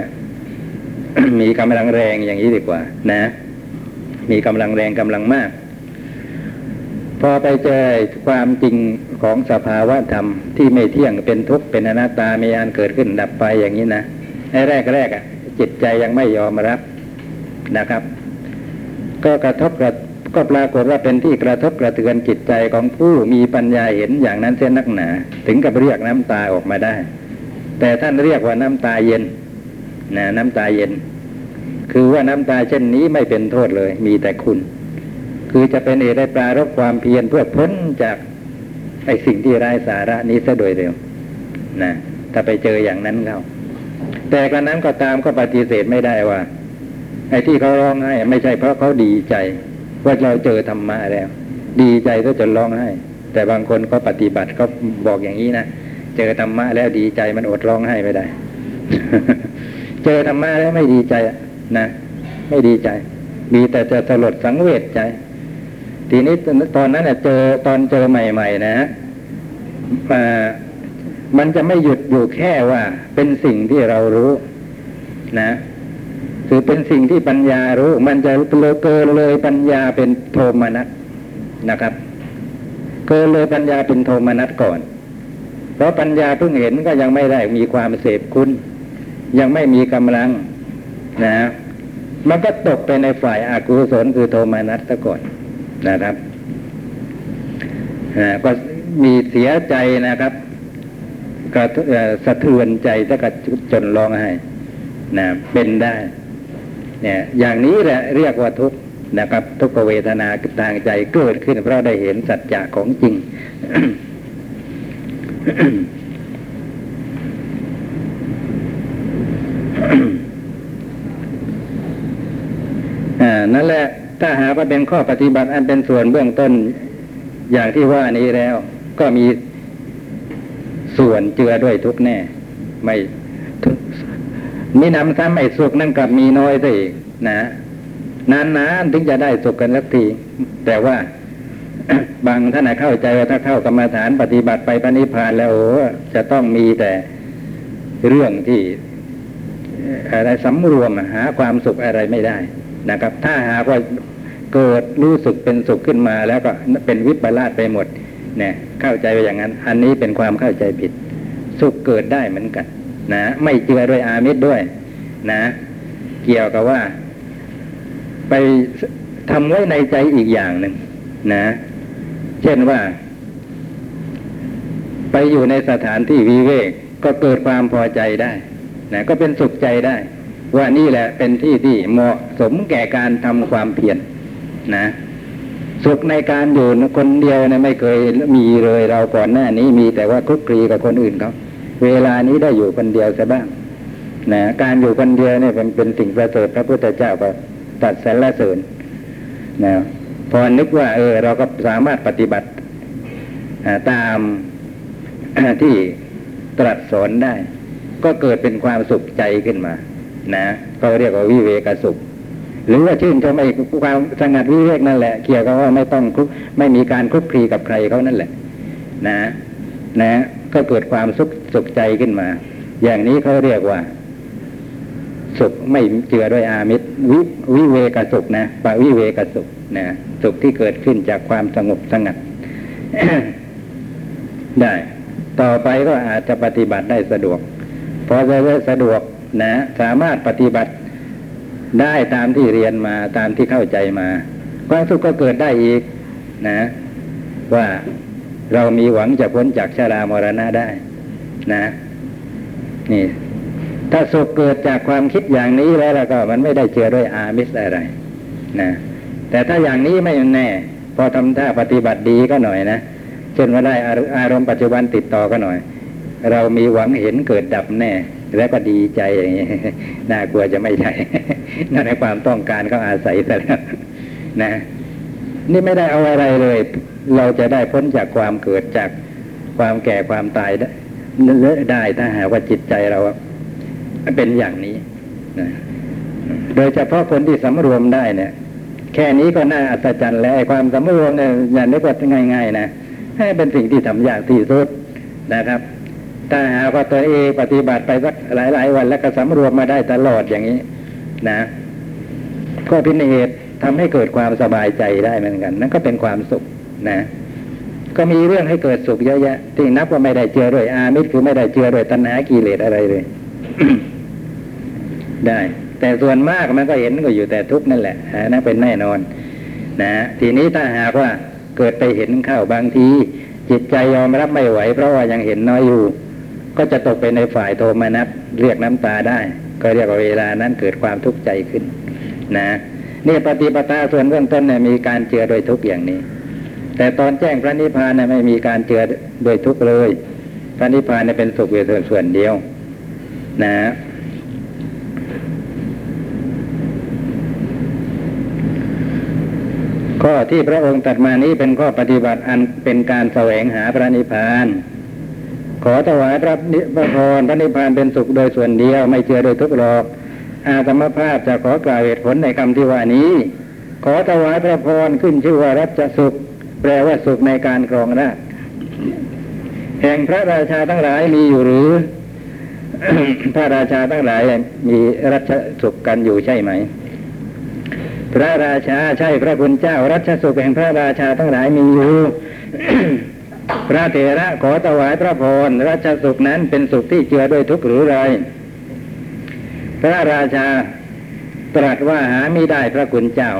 มีกำลังแรงอย่างนี้ดีกว่า นะ มีกำลังแรงกำลังมาก พอไปเจอความจริงของสภาวะธรรมที่ไม่เที่ยงเป็นทุกข์เป็นอนัตตามีอันเกิดขึ้นดับไปอย่างนี้นะไอ้แรกแรกอะ จิตใจยังไม่ยอมรับนะครับ ก็กระทบกระก็ปรากฏว่าเป็นที่กระทบกระเทือนจิตใจของผู้มีปัญญาเห็นอย่างนั้นเส้นนักหนา ถึงกับเรียกน้ำตาออกมาได้ แต่ท่านเรียกว่าน้ำตาเย็นนะน้ำตาเย็น คือว่าน้ำตาเช่นนี้ไม่เป็นโทษเลย มีแต่คุณ คือจะเป็นเหตุได้ปรารบความเพียรเพื่อพ้นจากไอสิ่งที่ไร้สาระนี้ซะโดยเร็วนะถ้าไปเจออย่างนั้นเขาแต่กระนั้นก็ตามก็ปฏิเสธไม่ได้ว่า ไอ้ที่เขาร้องไห้ไม่ใช่เพราะเขาดีใจ ว่าเราเจอธรรมะแล้ว ดีใจก็จะร้องไห้ แต่บางคนก็ปฏิบัติก็บอกอย่างนี้นะเจอธรรมะแล้วดีใจมันอดร้องไห้ไม่ได้ เจอธรรมะแล้วไม่ดีใจนะไม่ดีใจ มีแต่จะสลดสังเวชใจ ทีนี้ตอนนั้นเจอตอนเจอใหม่ ๆ นะมามันจะไม่หยุดอยู่แค่ว่า เป็นสิ่งที่เรารู้ นะคือเป็นสิ่งที่ปัญญารู้ มันจะเลเกินเลยปัญญาเป็นโทมนัสนะครับ เกินเลยปัญญาเป็นโทมนัสก่อน เพราะปัญญาเพิ่งเห็นก็ยังไม่ได้มีความเสพคุณ ยังไม่มีกำลังนะ มันก็ตกไปในฝ่ายอากุศลคือโทมานัสซะก่อน นะครับก็มีเสียใจนะครับก็สะเทือนใจถ้าก็จนร้องไห้นะเป็นได้ เนี่ย อย่างนี้แหละเรียกว่าทุกข์นะครับ ทุกขเวทนาทางใจเกิดขึ้น เพราะได้เห็นสัจจะของจริงอ่านั่นแหละ ถ้าหากว่าเป็นข้อปฏิบัติอันเป็นส่วนเบื้องต้นอย่างที่ว่านี้แล้ว ก็มีส่วนเจือด้วยทุกแน่ ไม่ทุกมีนำซ้ำไอ้สุขนั่นกลับมีน้อยซะอีกนะนานๆถึงจะได้สุขกันสักทีแต่ว่าบางท่านเข้าใจว่าถ้าเข้ากรรมาฐานปฏิบัติไปปณิพพานแล้วโอ้จะต้องมีแต่เรื่องที่อะไรสำรวมหาความสุขอะไรไม่ได้ นะครับ ถ้าหากว่าเกิดรู้สึกเป็นสุขขึ้นมา แล้วก็เป็นวิปลาสไปหมดเนี่ยเข้าใจไปอย่างนั้น อันนี้เป็นความเข้าใจผิด สุขเกิดได้เหมือนกัน นะไม่เจือด้วยอามิตรด้วย นะ เกี่ยวกับว่า ไปทำไว้ในใจอีกอย่างหนึ่งนะ เช่นว่า ไปอยู่ในสถานที่วิเวกก็เกิดความพอใจได้นะก็เป็นสุขใจได้ ว่านี่แหละเป็นที่ที่เหมาะสมแก่การทำความเพียรนะ สุขในการอยู่คนเดียวนะไม่เคยมีเลยเราก่อนหน้านี้มีแต่ว่าคุกคีกับคนอื่นเขาเวลานี้ได้อยู่คนเดียวซะบ้างนะการอยู่คนเดียวเนี่ยเป็นเป็นสิ่งประเสริฐพระพุทธเจ้าก็ตัดสรรเสริญนะพอนึกว่า เออ เราก็สามารถปฏิบัติตามที่ตรัสสอนได้ ก็เกิดเป็นความสุขใจขึ้นมา นะก็เรียกว่าวิเวกสุข หรือว่าชื่นชมไอ้ความสงัดวิเวกนั่นแหละเกี่ยวกับว่าไม่ต้องคลุกไม่มีการคลุกคลีกับใครเขานั่นแหละ นะ นะ ก็เกิดความสุขสุขใจขึ้นมา อย่างนี้เขาเรียกว่า สุขไม่เจือด้วยอามิตรวิวิเวกสุขนะปะวิเวกสุขนะสุขที่เกิดขึ้นจากความสงบสงัด ได้ ต่อไปก็อาจจะปฏิบัติได้สะดวกพอจะสะดวก นะสามารถปฏิบัติได้ตามที่เรียนมาตามที่เข้าใจมาความสุขก็เกิดได้อีกนะ ว่าเรามีหวังจะพ้นจากชรามรณะได้นะ นี่ ถ้าสุขเกิดจากความคิดอย่างนี้แล้วแล้วก็มันไม่ได้เจือด้วยอามิสอะไรนะแต่ถ้าอย่างนี้ไม่แน่ พอทำท่าปฏิบัติดีก็หน่อยนะเช่นว่าได้อารมณ์ปัจจุบันติดต่อก็หน่อย เรามีหวังเห็นเกิดดับแน่ แล้วก็ดีใจอย่างนี้น่ากลัวจะไม่ใช่นั่นในความต้องการก็อาศัยแต่แล้วนะ นี่ไม่ได้เอาอะไรเลย เราจะได้พ้นจากความเกิดจากความแก่ความตายได้ได้ถ้าหากว่าจิตใจเราเป็นอย่างนี้นะโดยเฉพาะคนที่สำรวมได้เนี่ย แค่นี้ก็น่าอัศจรรย์แล้วไอ้ความสำรวมเนี่ยอย่านึกว่าง่าย ๆ นะให้เป็นสิ่งที่ทำยากที่สุดนะครับ ถ้าหากว่าตัวเองปฏิบัติไปสักหลายๆวัน แล้วก็สำรวมมาได้ตลอดอย่างนี้ นะก็เป็นเหตุทำให้เกิดความสบายใจได้เหมือนกัน นั่นก็เป็นความสุขนะ ก็มีเรื่องให้เกิดสุขเยอะแยะที่นับว่าไม่ได้เจอด้วยอามิตรคือไม่ได้เจอด้วยตัณหากิเลสอะไรเลย ได้ แต่ส่วนมากมันก็เห็นก็อยู่แต่ทุกข์นั่นแหละนั่นเป็นแน่นอน นะทีนี้ถ้าหากว่าเกิดไปเห็นเข้าบางทีจิตใจยอมรับไม่ไหว เพราะว่ายังเห็นน้อยอยู่ ก็จะตกไปในฝ่ายโทมนัสเรียกน้ำตาได้ ก็เรียกว่าเวลานั้นเกิดความทุกข์ใจขึ้น นะนี่ปฏิปทาส่วนเบื้องต้นเนี่ยมีการเจือโดยทุกอย่างนี้ แต่ตอนแจ้งพระนิพพานเนี่ยไม่มีการเจือโดยทุกเลย พระนิพพานเนี่ยเป็นสุขเวทส่วนเดียว นะข้อที่พระองค์ตรัสมานี้เป็นข้อปฏิบัติอันเป็นการแสวงหาพระนิพพาน ขอถวายพระนิพพานพระนิพพานเป็นสุขโดยส่วนเดียวไม่เจือโดยทุกหรอก อาตมภาพจะขอกล่าวเหตุผลในคำที่ว่านี้ ขอถวายพระพรขึ้นชื่อว่ารัชสุข แปลว่าสุขในการครองราชแห่งพระราชาทั้งหลายมีอยู่หรือ พระราชาทั้งหลายมีรัชสุขกันอยู่ใช่ไหม พระราชาใช่พระคุณเจ้ารัชสุขแห่งพระราชาทั้งหลายมีอยู่ พระเถระขอถวายพระพรรัชสุขนั้นเป็นสุขที่เจือด้วยทุกข์หรือไร พระราชาตรัสว่าหาไม่ได้พระคุณเจ้า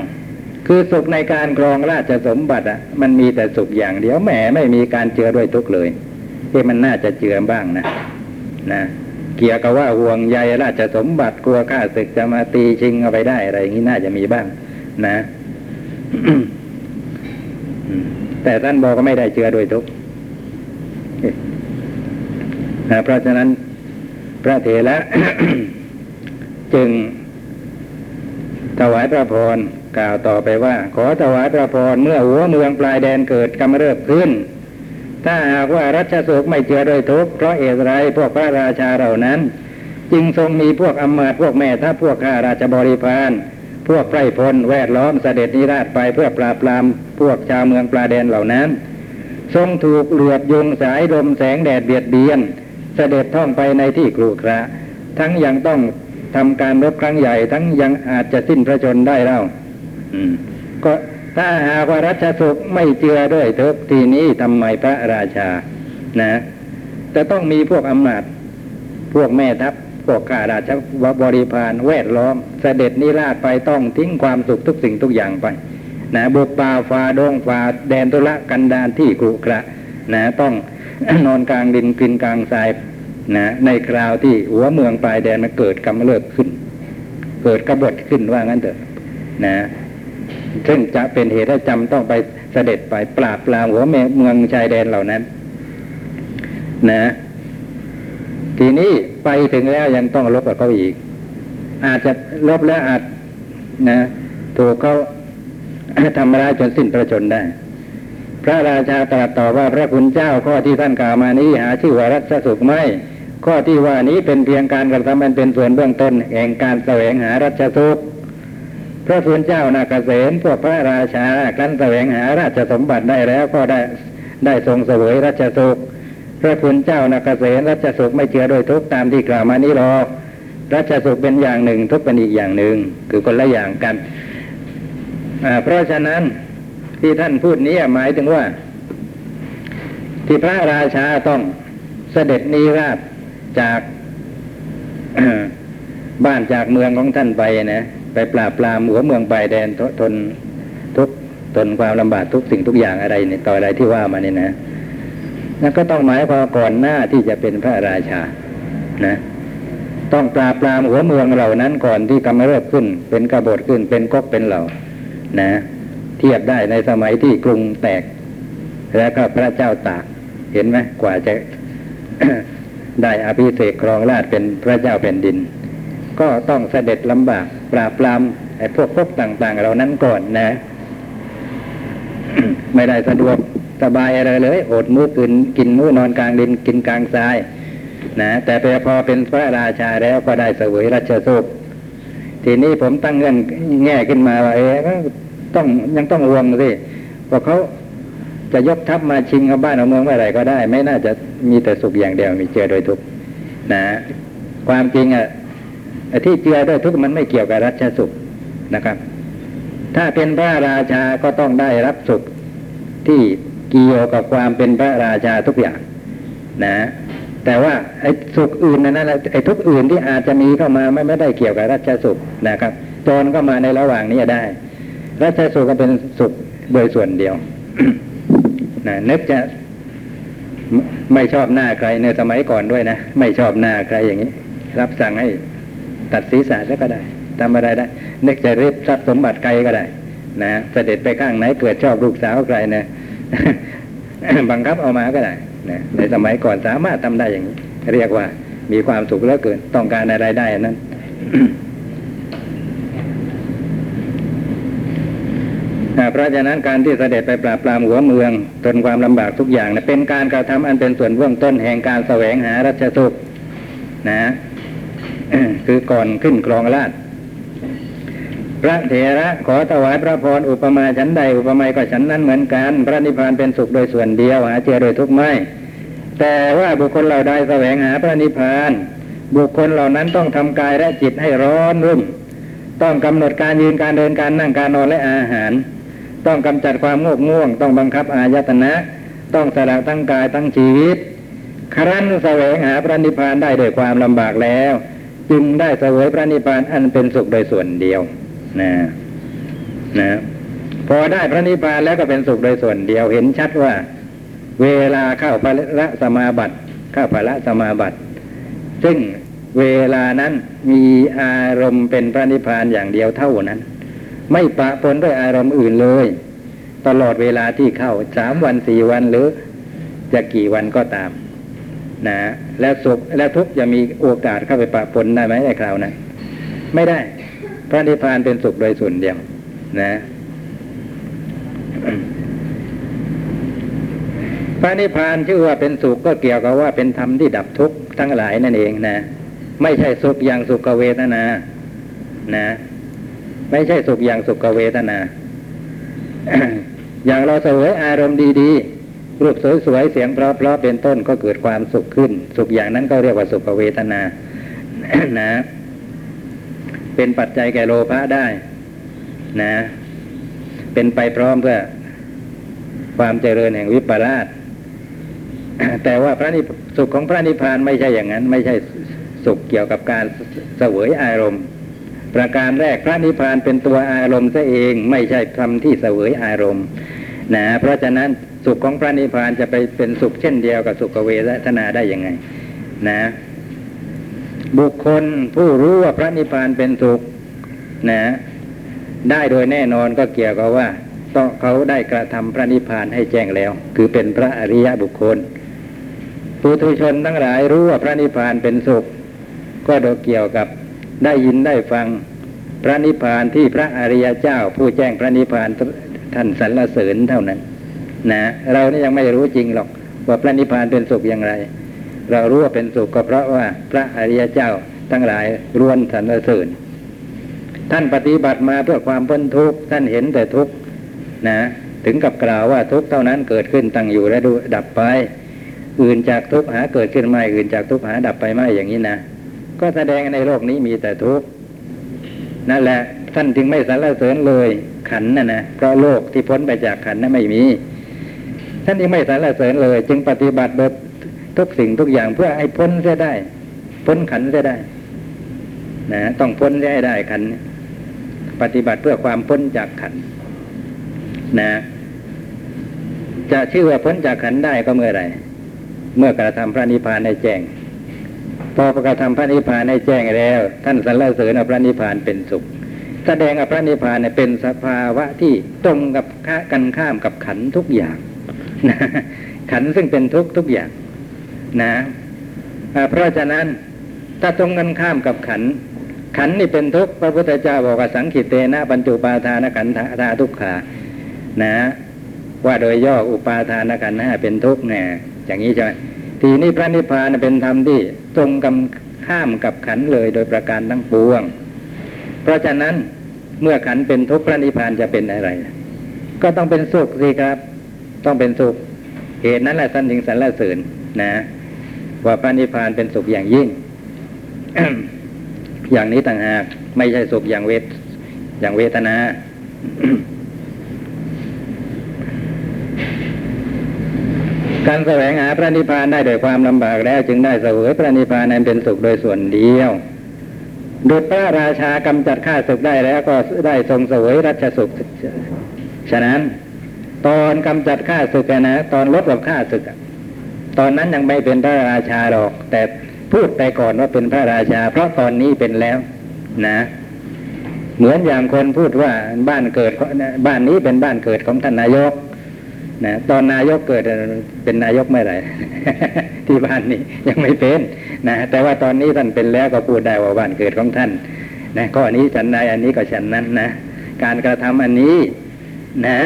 คือสุขในการครองราชสมบัติอะ มันมีแต่สุขอย่างเดียวแหมไม่มีการเจือด้วยทุกข์เลยที่มันน่าจะเจือบ้างนะนะเกี่ยวกับว่าห่วงใยราชสมบัติกลัวข้าศึกจะมาตีชิงเอาไปได้อะไรอย่างนี้น่าจะมีบ้าง นะ แต่ท่านบอกก็ไม่ได้เจือด้วยทุกข์ นะเพราะฉะนั้นพระเถระจึง ถวายพระพรกล่าวต่อไปว่า ขอถวายพระพรเมื่อหัวเมืองปลายแดนเกิดกำเริบขึ้น ถ้าหากว่ารัชสุขไม่เจือโดยทุกข์เพราะเอตไรพวกพระราชาเหล่านั้น จึงทรงมีพวกอำมาตย์พวกแม่ทัพพวกข้าราชบริพารพวกไพรพลแวดล้อมเสด็จนิราชไปเพื่อปราบปรามพวกชาวเมืองปลาแดนเหล่านั้น ทรงถูกเหลือบยุงสายลมแสงแดดเบียดเบียน เสด็จท่องไปในที่กรุขระทั้งยังต้องทำการรบครั้งใหญ่ ทั้งยังอาจจะสิ้นพระชนม์ได้เล่าอืมก็ถ้าหากว่ารัชสุขไม่เจือด้วยเถิกทีนี้ทำไมพระราชา นะจะต้องมีพวกอำมาตย์พวกแม่ทัพพวกข้าราชบริพารแวดล้อม เสด็จนิราชไปต้องทิ้งความสุขทุกสิ่งทุกอย่างไป นะบุกป่าฝ่าดงฝ่าแดนตุละกันดานที่กรุกระนะต้องนอนกลางดินกินกลางทราย นะในคราวที่หัวเมืองปลายแดนมันเกิดกำเริบขึ้น เกิดกบฏขึ้นว่างั้นเถอะนะซึ่งจะเป็นเหตุให้จำต้องไปเสด็จไปปราบปรามหัวเมืองชายแดนเหล่านั้น นะ ทีนี้ไปถึงแล้วยังต้องลบกับเขาอีก อาจจะลบแล้วอาจนะถูกเขาทำร้ายจนสิ้นประชนได้ พระราชาตรัสต่อว่าพระคุณเจ้าข้อที่ท่านกล่าวมานี้หาชื่อว่ารัชสุขไม่ ข้อที่ว่านี้เป็นเพียงการกระทำมันเป็นส่วนเบื้องต้นแห่งการแสวงหารัชสุขพระคุณเจ้านาเกษมพวกพระราชาครั้นแสวงหาราชสมบัติได้แล้วก็ได้ได้ทรงเสวยราชสุขพระคุณเจ้านาเกษมราชสุขไม่เจือโดยทุกตามที่กล่าวมานี้หรอกราชสุขเป็นอย่างหนึ่ง ทุกเป็นอีกอย่างหนึ่ง คือคนละอย่างกันเพราะฉะนั้นที่ท่านพูดนี้หมายถึงว่า ที่พระราชาต้องเสด็จนิราช จากบ้านจากเมืองของท่านไปนะไปปราบปรามหัวเมืองปลายแดนทนทุกทนความลำบากทุกสิ่งทุกอย่างอะไรเนี่ยต่ออะไรที่ว่ามาเนี่ยนะนั่นก็ต้องหมายความก่อนหน้าที่จะเป็นพระราชานะ ต้องปราบปรามหัวเมืองเหล่านั้นก่อนที่กำเริบขึ้น เป็นกบฏขึ้นเป็นก๊กเป็นเหล่า นะ เทียบได้ในสมัยที่กรุงแตก แล้วก็พระเจ้าตาก เห็นไหมกว่าจะ ได้อภิเษกครองราชเป็นพระเจ้าแผ่นดิน ก็ต้องเสด็จลำบากปราบปรามไอ้พวกพวกต่าง ๆ เหล่านั้นก่อนนะ ไม่ได้สะดวกสบายอะไรเลยอดมื้อกินกินมื้อนอนกลางดินกินกลางทราย นะแต่พอเป็นพระราชาแล้วก็ได้เสวยราชสุขทีนี้ผมตั้งเงื่อนแง่ขึ้นมาว่าเอ๊ะต้องยังต้องห่วงสิพราะเขา จะยกทัพมาชิงเอาบ้านเอาเมืองเมื่อไหร่ก็ได้ ไม่น่าจะมีแต่สุขอย่างเดียวมีเจอโดยทุกนะความจริงอะที่เจือด้วยทุกมันไม่เกี่ยวกับรัชสุขนะครับ ถ้าเป็นพระราชาก็ต้องได้รับสุขที่เกี่ยวกับความเป็นพระราชาทุกอย่างนะแต่ว่าไอ้สุขอื่นนั้นนะไอ้ทุกอื่นที่อาจจะมีเข้ามาไม่ไม่ได้เกี่ยวกับรัชสุขนะครับจรก็มาในระหว่างนี้ได้ รัชสุขก็เป็นสุขโดยส่วนเดียว นะนึกจะไม่ชอบหน้าใครในสมัยก่อนด้วยนะ ไม่ชอบหน้าใครอย่างนี้ รับสั่งให้ตัดศีรษะแล้วก็ได้ทำอะไรได้นึกจะรีบทรัพย์สมบัติใครก็ได้ นะเสด็จไปข้างไหนเกิดชอบลูกสาวใครนะบังคับเอามาก็ได้นะในสมัยก่อนสามารถทำได้อย่างนี้ เรียกว่ามีความสุขเหลือเกินต้องการอะไรได้อันนั้ เพราะฉะนั้นการที่เสด็จไปปราบปรามหัวเมืองทนความลำบากทุกอย่างนะเป็นการกระทำอันเป็นส่วนเบื้องต้นแห่งการแสวงหารัชสุขนะคือก่อนขึ้นครองราชพระเถระขอถวายพระพรอุปมาฉันใดอุปไมยก็ฉันนั้นเหมือนกัน พระนิพพานเป็นสุขโดยส่วนเดียวหาเจอโดยทุกไม่ แต่ว่าบุคคลเหล่าใดแสวงหาพระนิพพาน บุคคลเหล่านั้นต้องทำกายและจิตให้ร้อนรุ่ม ต้องกำหนดการยืนการเดินการนั่งการนอนและอาหาร ต้องกำจัดความโงกง่วง ต้องบังคับอายตนะ ต้องสละทั้งกายทั้งชีวิต ครั้นแสวงหาพระนิพพานได้ด้วยความลำบากแล้ว จึงได้เสวยพระนิพพานอันเป็นสุขโดยส่วนเดียวนะนะพอได้พระนิพพานแล้วก็เป็นสุขโดยส่วนเดียวเห็นชัดว่า เวลาเข้าพระสมาบัติเข้าพระสมาบัติ ซึ่งเวลานั้นมีอารมณ์เป็นพระนิพพานอย่างเดียวเท่านั้น ไม่ปะปนด้วยอารมณ์อื่นเลย ตลอดเวลาที่เข้าสามวันสี่วันหรือจะกี่วันก็ตาม นะ แล้วสุขและทุกข์จะมีโอกาสเข้าไปปะปนได้ไหมในคราวนั้นไม่ได้ พระนิพพานเป็นสุขโดยส่วนเดียว นะพระนิพพานชื่อว่าเป็นสุขก็เกี่ยวกับว่าเป็นธรรมที่ดับทุกข์ทั้งหลายนั่นเองนะ ไม่ใช่สุขอย่างสุขเวทนา นะ ไม่ใช่สุขอย่างสุขเวทนา อย่างเราเสวยอารมณ์ดีๆ รูปสวยๆ เสียงเพราะๆ เป็นต้นก็เกิดความสุขขึ้น สุขอย่างนั้นก็เรียกว่าสุขเวทนา นะ เป็นปัจจัยแก่โลภะได้ นะ เป็นไปพร้อมเพื่อ ความเจริญแห่งวิปลาสแต่ว่าพระนิสุขของพระนิพพานไม่ใช่อย่างนั้น ไม่ใช่สุขเกี่ยวกับการเสวยอารมณ์ ประการแรกพระนิพพานเป็นตัวอารมณ์ซะเองไม่ใช่ธรรมที่เสวยอารมณ์นะเพราะฉะนั้นสุขของพระนิพพานจะไปเป็นสุขเช่นเดียวกับสุขเวทนาได้ยังไง นะ บุคคลผู้รู้ว่าพระนิพพานเป็นสุข นะ ได้โดยแน่นอนก็เกี่ยวกับว่าต้องเขาได้กระทำพระนิพพานให้แจ้งแล้ว คือเป็นพระอริยบุคคลปุถุชนทั้งหลายรู้ว่าพระนิพพานเป็นสุข ก็โดยเกี่ยวกับ ได้ยินได้ฟังพระนิพพานที่พระอริยเจ้า ผู้แจ้งพระนิพพานท่านสรรเสริญเท่านั้น นะเรานี่ยังไม่รู้จริงหรอกว่าพระนิพพานเป็นสุขอย่างไร เรารู้ว่าเป็นสุขก็เพราะว่าพระอริยเจ้าทั้งหลายล้วนสรรเสริญท่านปฏิบัติมาเพื่อความพ้นทุกข์ท่านเห็นแต่ทุกข์นะ ถึงกับกล่าวว่าทุกข์เท่านั้นเกิดขึ้นตั้งอยู่และดูดับไป อื่นจากทุกข์หาเกิดขึ้นไม่อื่นจากทุกข์หาดับไปไม่อย่างนี้นะ ก็แสดงในโลกนี้มีแต่ทุกข์นั่นแหละท่านจึงไม่สรรเสริญเลยขันน่ะนะเพราะโลกที่พ้นไปจากขันนั้นไม่มี ท่านจึงไม่สรรเสริญเลย จึงปฏิบัติโดยทุกสิ่งทุกอย่างเพื่อให้พ้นเสียได้ พ้นขันเสียได้นะต้องพ้นเสียได้ขัน ปฏิบัติเพื่อความพ้นจากขันนะจะชื่อว่าพ้นจากขันได้ก็เมื่อไรเมื่อกระทำพระนิพพานในแจ้ง พอกระกาศทำพระนิพพานในแจ้งแล้ว ท่านสรรเสริญพระนิพพานเป็นสุข แสดงพระนิพพานเป็นสภาวะที่ตรงกับกันข้ามกับขันทุกอย่างนะขันซึ่งเป็นทุกทุกอย่างนะเพราะฉะนั้นถ้าตรงกันข้ามกับขัน ขันนี่เป็นทุกข์พระพุทธเจ้าบอกว่าสังขิตเตนะบรรจุปาทานขันธาทุกขานะ ว่าโดยย่ออุปาทานขันห้าเป็นทุกข์เนี่ยอย่างนี้ใช่ไหม ทีนี้พระนิพพานเป็นธรรมที่ตรงกันข้ามกับขันเลยโดยประการทั้งปวง เพราะฉะนั้นเมื่อขันเป็นทุกข์พระนิพพานจะเป็นอะไร ก็ต้องเป็นสุขสิครับ ต้องเป็นสุข เหตุนั้นแหละท่านจึงสรรเสริญนะ ว่าพระนิพพานเป็นสุขอย่างยิ่ง อย่างนี้ต่างหากไม่ใช่สุขอย่างเวทอย่างเวทนา การแสวงหาพระนิพพานได้โดยความลำบากแล้ว จึงได้เสวยพระนิพพานนั้นเป็นสุขโดยส่วนเดียวดุจพระราชากำจัดข้าศึกได้แล้วก็ได้ทรงเสวยรัชสุข ฉะนั้น ตอนกำจัดข้าศึกนะ ตอนลดกับข้าศึก ตอนนั้นยังไม่เป็นพระราชาหรอก แต่พูดไปก่อนว่าเป็นพระราชา เพราะตอนนี้เป็นแล้ว นะ เหมือนอย่างคนพูดว่าบ้านเกิดบ้านนี้เป็นบ้านเกิดของท่านนายก นะตอนนายกเกิดเป็นนายกเมื่อไรที่บ้านนี้ยังไม่เป็นนะแต่ว่าตอนนี้ท่านเป็นแล้วก็พูดได้ว่าบ้านเกิดของท่านนะข้อนี้ฉันใดอันนี้ก็ฉันนั้นนะการกระทำอันนี้นะ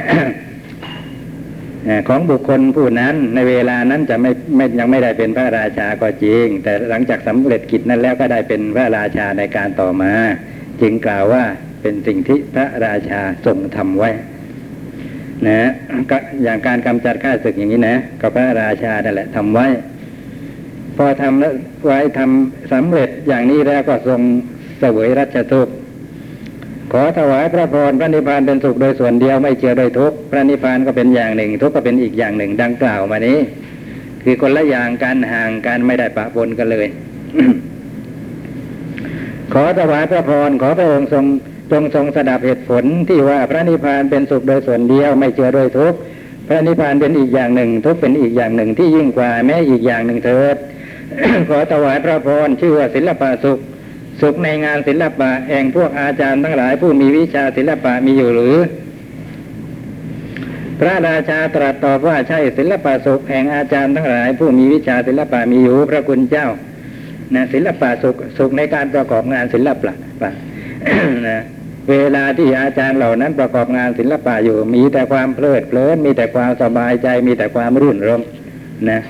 ของบุคคลผู้นั้นในเวลานั้นจะไม่ไม่ยังไม่ได้เป็นพระราชาก็จริง แต่หลังจากสำเร็จกิจนั้นแล้วก็ได้เป็นพระราชาในการต่อมา จึงกล่าวว่าเป็นสิ่งที่พระราชาทรงทำไว้ นะก็อย่างการกำจัดข้าศึกอย่างนี้นะก็พระราชานั่นแหละทำไว้ พอทำแล้วไว้ทำสำเร็จอย่างนี้แล้วก็ทรงเสวยรัชทุกข์ขอถวายพระพรพระนิพพานเป็นสุขโดยส่วนเดียวไม่เจือโดยทุกพระนิพพานก็เป็นอย่างหนึ่ง ทุกก็เป็นอีกอย่างหนึ่งดังกล่าวมานี้ คือคนละอย่างการห่างกันไม่ได้ปะปนกันเลย ขอถวายพระพรขอพระองค์ทรง จงทรงสดับเหตุผลที่ว่าพระนิพพานเป็นสุขโดยส่วนเดียวไม่เจือโดยทุกข์พระนิพพานเป็นอีกอย่างหนึ่ง ทุกข์เป็นอีกอย่างหนึ่งที่ยิ่งกว่าแม้อีกอย่างหนึ่งเถิด ขอถวายพระพรชื่อว่าศิลปะสุข สุขในงานศิลปะแห่งพวกอาจารย์ทั้งหลายผู้มีวิชาศิลปะมีอยู่หรือ พระราชาตรัสตอบว่าใช่ศิลปะสุขแห่งอาจารย์ทั้งหลาย ผู้มีวิชาศิลปะมีอยู่พระคุณเจ้านะศิลปะสุขสุขในการประกอบงานศิลปะนะ เวลาที่อาจารย์เหล่านั้นประกอบงานศิลปะอยู่ มีแต่ความเพลิดเพลินมีแต่ความสบายใจ มีแต่ความรื่นรมนะ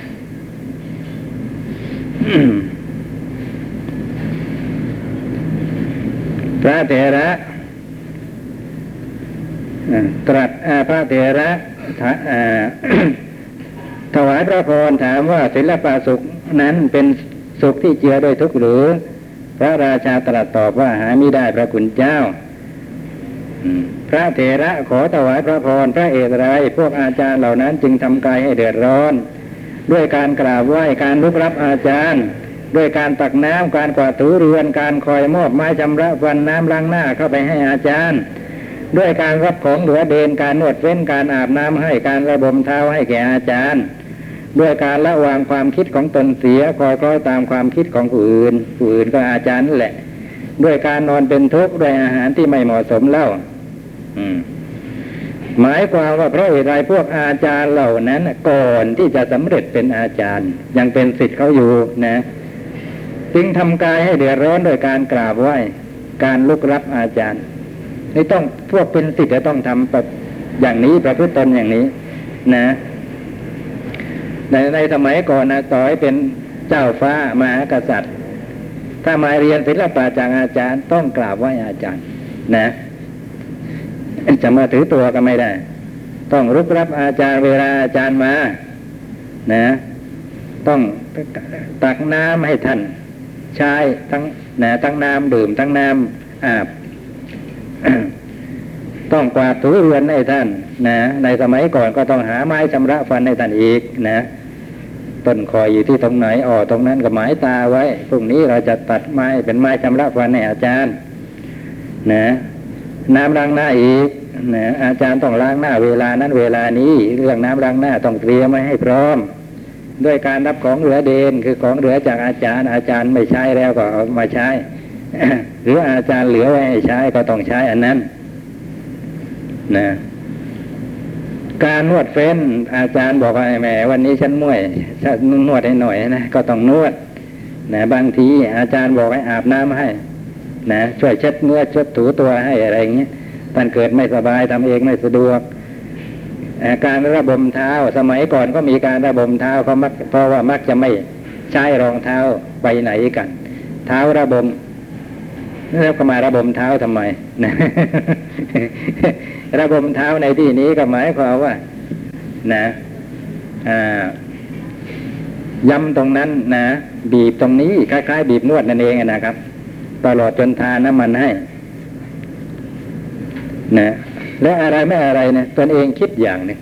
พระเถระตรัสพระเถระถถวายพระพรถามว่าศิลปะสุขนั้นเป็นสุขที่เจือด้วยทุกข์หรือ พระราชาตรัสตอบว่าหาไม่ได้พระคุณเจ้า พระเถระขอถวายพระพรพระเอตไรพวกอาจารย์เหล่านั้นจึงทำกายให้เดือดร้อน ด้วยการกราบไหว้การลุกรับอาจารย์ ด้วยการตักน้ำการกวาดถูเรือนการคอยมอบไม้ชำระฟันน้ำล้างหน้าเข้าไปให้อาจารย์ ด้วยการรับของเหลือเดนการนวดเว้นการอาบน้ำให้การระบมเท้าให้แก่อาจารย์ ด้วยการละวางความคิดของตนเสียคอยคล้อยตามความคิดของผู้อื่นผู้อื่นก็อาจารย์แหละ ด้วยการนอนเป็นทุกข์ด้วยอาหารที่ไม่เหมาะสมเล่า หมายความว่าเพราะเหตุไรพวกอาจารย์เหล่านั้นก่อนที่จะสำเร็จเป็นอาจารย์ ยังเป็นสิทธิ์เขาอยู่นะ จึงทำกายให้เดือดร้อนโดยการกราบไหว้การลุกรับอาจารย์นี่ต้องพวกเป็นสิทธิ์จะต้องทำแบบอย่างนี้ประพฤติตนอย่างนี้นะในในสมัยก่อนนะต่อให้เป็นเจ้าฟ้ามหากษัตริย์ ถ้ามาเรียนศิลปะจากอาจารย์ต้องกราบไหว้อาจารย์ นะ จะมาถือตัวก็ไม่ได้ ต้องรุกรับอาจารย์เวลาอาจารย์มา นะ ต้องตักน้ำให้ท่านใช้ทั้งนะทั้งน้ำดื่มทั้งน้ำอาบต้องกวาดถูเรือนให้ท่าน นะ ในสมัยก่อนก็ต้องหาไม้ชำระฟันให้ท่านอีกนะต้นคอยอยู่ที่ตรงไหนอ๋อตรงนั้นก็หมายตาไว้พรุ่งนี้เราจะตัดไม้เป็นไม้ชำระฟันให้อาจารย์ นะ น้ำล้างหน้าอีกนะอาจารย์ต้องล้างหน้าเวลานั้นเวลานี้ เรื่องน้ำล้างหน้าต้องเตรียมไว้ให้พร้อม ด้วยการรับของเหลือเดนคือของเหลือจากอาจารย์อาจารย์ไม่ใช้แล้วก็เอามาใช้ หรืออาจารย์เหลือไว้ให้ใช้ก็ต้องใช้อันนั้นนะการนวดเฟ้น อาจารย์บอกว่าแหมวันนี้ฉันม่วยฉันนวดให้หน่อยนะก็ต้องนวดนะบางทีอาจารย์บอกให้อาบน้ำให้ นะช่วยเช็ดเนื้อเช็ดถูตัวให้อะไรอย่างเงี้ยท่านเกิดไม่สบายทำเองไม่สะดวกอ่อการระบมเท้าสมัยก่อนก็มีการระบมเท้าเขามักเพราะว่ามักจะไม่ใช้รองเท้าไปไหนกัน เท้าระบมแล้วก็มาระบมเท้าทำไมนะระบมเท้าในที่นี้ก็หมายความว่า นะอ่าย้ำตรงนั้นนะบีบตรงนี้คล้ายๆบีบนวดนั่นเองนะครับ ตลอดจนทานน้ำมันให้นะและอะไรไม่อะไรนะตนเองคิดอย่างนึง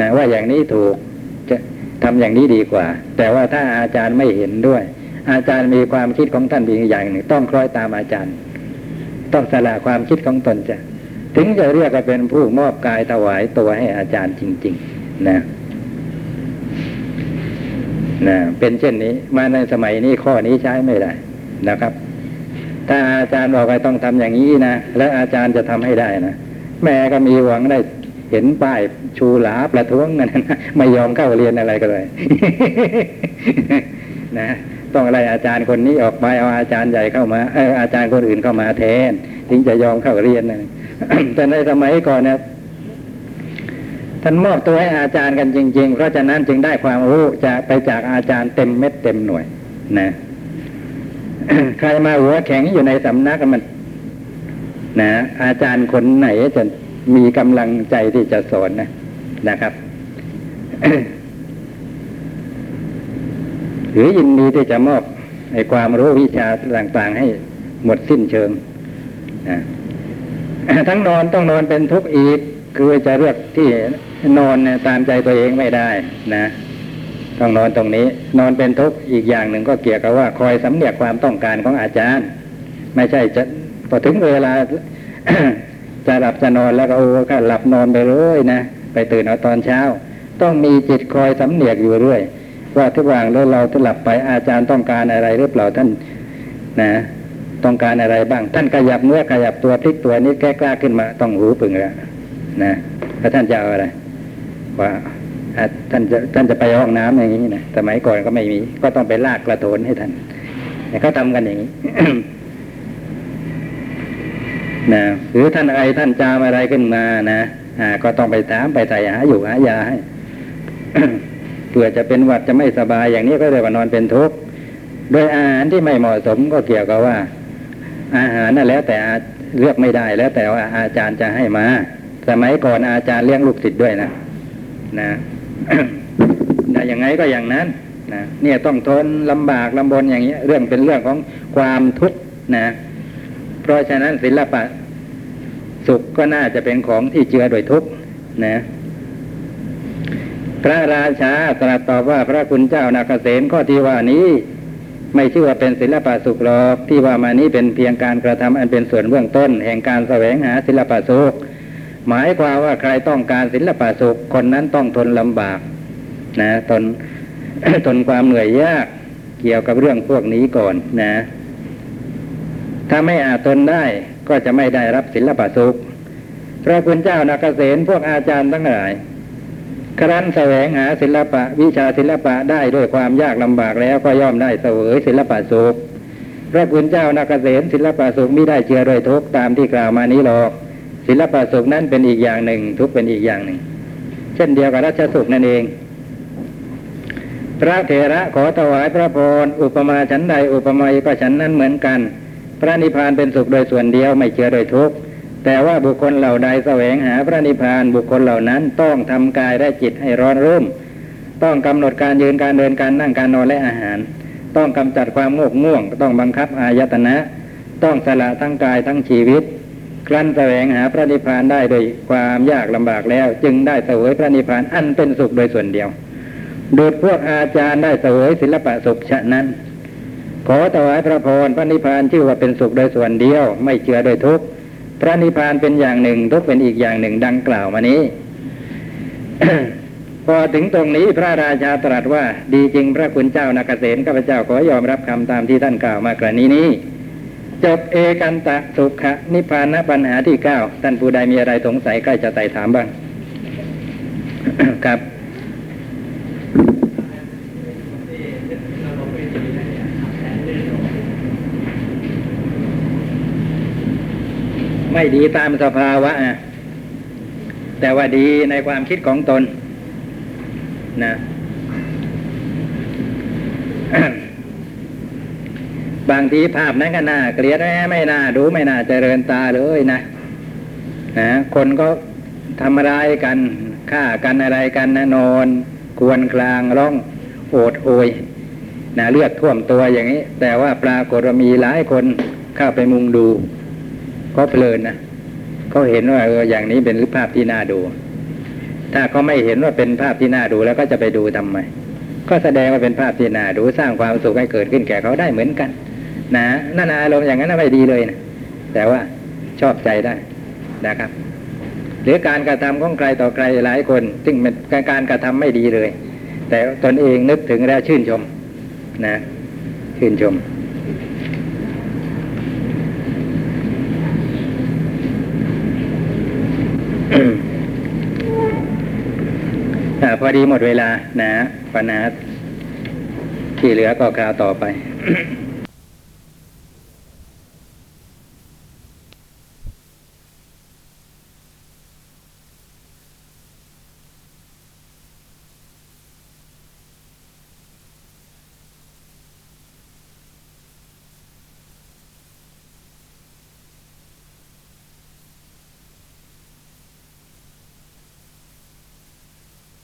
นะว่าอย่างนี้ถูกจะทำอย่างนี้ดีกว่า แต่ว่าถ้าอาจารย์ไม่เห็นด้วย อาจารย์มีความคิดของท่านอีกอย่างหนึ่ง ต้องคล้อยตามอาจารย์ ต้องสละความคิดของตนจะถึงจะเรียกว่าเป็นผู้มอบกายถวายตัวให้อาจารย์จริง ๆ นะนะเป็นเช่นนี้ มาในสมัยนี้ข้อนี้ใช้ไม่ได้นะครับ ถ้าอาจารย์บอกว่าต้องทำอย่างนี้นะ แล้วอาจารย์จะทำให้ได้นะแม่ก็มีหวังได้เห็นป้ายชูหลาประท้วงกันนะไม่ยอมเข้าเรียนอะไรก็เลย นะต้องอะไรอาจารย์คนนี้ออกไปเอาอาจารย์ใหญ่เข้ามาเอออาจารย์คนอื่นเข้ามาแทนถึงจะยอมเข้าเรียนนะแต่ในสมัยก่อนเนี่ยท่านมอบตัวให้อาจารย์กันจริง ๆ เพราะฉะนั้นจึงได้ความรู้จากไปจากอาจารย์เต็มเม็ดเต็มหน่วย นะ ใครมาหัวแข็งอยู่ในสำนักมันนะอาจารย์คนไหนจะมีกำลังใจที่จะสอนนะนะครับ หรือยินดีที่จะมอบไอ้ความรู้วิชาต่างๆ ให้หมดสิ้นเชิงนะทั้งนอนต้องนอนเป็นทุกข์อีก คือจะเลือกที่นอนตามใจตัวเองไม่ได้นะ ต้องนอนตรงนี้ นอนเป็นทุกข์อีกอย่างหนึ่งก็เกี่ยวกับว่า คอยสำเนียกความต้องการของอาจารย์ไม่ใช่จะพอถึงเวลาจะหลับจะนอนแล้วก็โอ้ก็หลับนอนไปเลยนะไปตื่นเอาตอนเช้า ต้องมีจิตคอยสำเนียกอยู่เรื่อยว่าทุกว่างแล้วเราจะหลับไปอาจารย์ต้องการอะไรหรือเปล่าท่านนะต้องการอะไรบ้าง ท่านขยับเนื้อขยับตัวพลิกตัวนี้แก้กล้าขึ้นมา ต้องหูปึงแล้วนะแล้วท่านจะเอาอะไรว่า ท่านจะท่านจะไปห้องน้ำอย่างนี้นะสมัยก่อนก็ไม่มี ก็ต้องไปลากกระโถนให้ท่านเขาทำกันอย่างนี้นะหรือท่านไอท่านจามอะไรขึ้นมานะอ่าก็ต้องไปถามไปใส่หาอยู่หายาให้เผื่อจะเป็นหวัดจะไม่สบายอย่างนี้ก็เลยว่านอนเป็นทุกข์โดยอาหารที่ไม่เหมาะสมก็เกี่ยวกับว่า อาหารนั่นแล้วแต่เลือกไม่ได้แล้วแต่ว่าอาจารย์จะให้มา สมัยก่อนอาจารย์เลี้ยงลูกศิษย์ด้วยนะนะ นะอย่างไงก็อย่างนั้นนะเนี่ยต้องทนลำบากลำบนอย่างนี้ยเรื่องเป็นเรื่องของความทุกข์นะ เพราะฉะนั้นศิลปะสุขก็น่าจะเป็นของที่เจือโดยทุกข์นะ พระราชาตรัสตอบว่าพระคุณเจ้านาเกษมข้อที่ว่านี้ไม่ชื่อว่าเป็นศิลปะสุขหรอกที่ว่ามานี้เป็นเพียงการกระทำอันเป็นส่วนเบื้องต้น แห่งการแสวงหาศิลปะสุข หมายความว่าใครต้องการศิลปะสุขคนนั้นต้องทนลำบากนะทนทนความเหนื่อยยากเกี่ยวกับเรื่องพวกนี้ก่อนนะ ถ้าไม่อาจทนได้ก็จะไม่ได้รับศิลปะสุขพระคุณเจ้านาเกษตพวกอาจารย์ทั้งหลายครั้นแสวงหาศิลปะ วิชาศิลปะได้ด้วยความยากลำบากแล้วก็ย่อมได้เสวยศิลปะสุขพระคุณเจ้านาเกษตศิลปะสุขไม่ได้เจือโดวยทุกตามที่กล่าวมานี้หรอก ศิลปะสุขนั้นเป็นอีกอย่างหนึ่ง ทุกเป็นอีกอย่างหนึ่ง เช่นเดียวกับรัชสุขนั่นเอง พระเถระขอถวายพระพรอุปมาฉันใดอุปไมยก็ฉันนั้นเหมือนกัน พระนิพพานเป็นสุขโดยส่วนเดียวไม่เชื่อโดยทุกข์แต่ว่าบุคคลเหล่าใดแสวงหาพระนิพพานบุคคลเหล่านั้นต้องทำกายและจิตให้ร้อนรุ่ม ต้องกำหนดการยืนการเดินการนั่งการนอนและอาหาร ต้องกำจัดความโงกง่วง ต้องบังคับอายตนะ ต้องสละทั้งกายทั้งชีวิต ครั้นแสวงหาพระนิพพานได้โดยความยากลำบากแล้ว จึงได้เสวยพระนิพพานอันเป็นสุขโดยส่วนเดียวดุจพวกอาจารย์ได้เสวยศิลปะสุขฉะนั้น ขอถวายพระพรพระนิพพานชื่อว่าเป็นสุขโดยส่วนเดียว ไม่เชื่อโดยทุกข์พระนิพพานเป็นอย่างหนึ่ง ทุกเป็นอีกอย่างหนึ่งดังกล่าวมานี้ พอถึงตรงนี้พระราชาตรัสว่า ดีจริงพระคุณเจ้านาเกษมข้าพเจ้าขอยอมรับคำตามที่ท่านกล่าวมากรณีนี้ จบเอกันตะสุขะนิพพานปัญหาที่เก้าท่านผู้ใดมีอะไรสงสัยใกล้จะไต่ถามบ้าง ครับไม่ดีตามสภาวะอะแต่ว่าดีในความคิดของตนนะ บางทีภาพนั้นก็น่าเกลียดแม่ไม่น่าดูไม่น่าเจริญตาเลยนะนะคนก็ทำร้ายกันฆ่ากันอะไรกันนะนอน ควนคลางร้องโอดโอยนะเลือดท่วมตัวอย่างนี้ แต่ว่าปรากฏว่ามีหลายคนเข้าไปมุงดู ก็เพลินนะเขาเห็นว่าเอออย่างนี้เป็นภาพที่น่าดู ถ้าเขาไม่เห็นว่าเป็นภาพที่น่าดูแล้วก็จะไปดูทำไม ก็แสดงว่าเป็นภาพที่น่าดูสร้างความสุขให้เกิดขึ้นแก่เขาได้เหมือนกัน นะนั่นอารมณ์อย่างนั้นไม่ดีเลยนะแต่ว่าชอบใจได้นะครับ หรือการกระทำของใครต่อใครหลายคน ซึ่งเป็นการกระทำไม่ดีเลย แต่ตนเองนึกถึงแล้วชื่นชม นะ ชื่นชมอ่พอดีหมดเวลานะปัญหาที่เหลือก็คราวต่อไป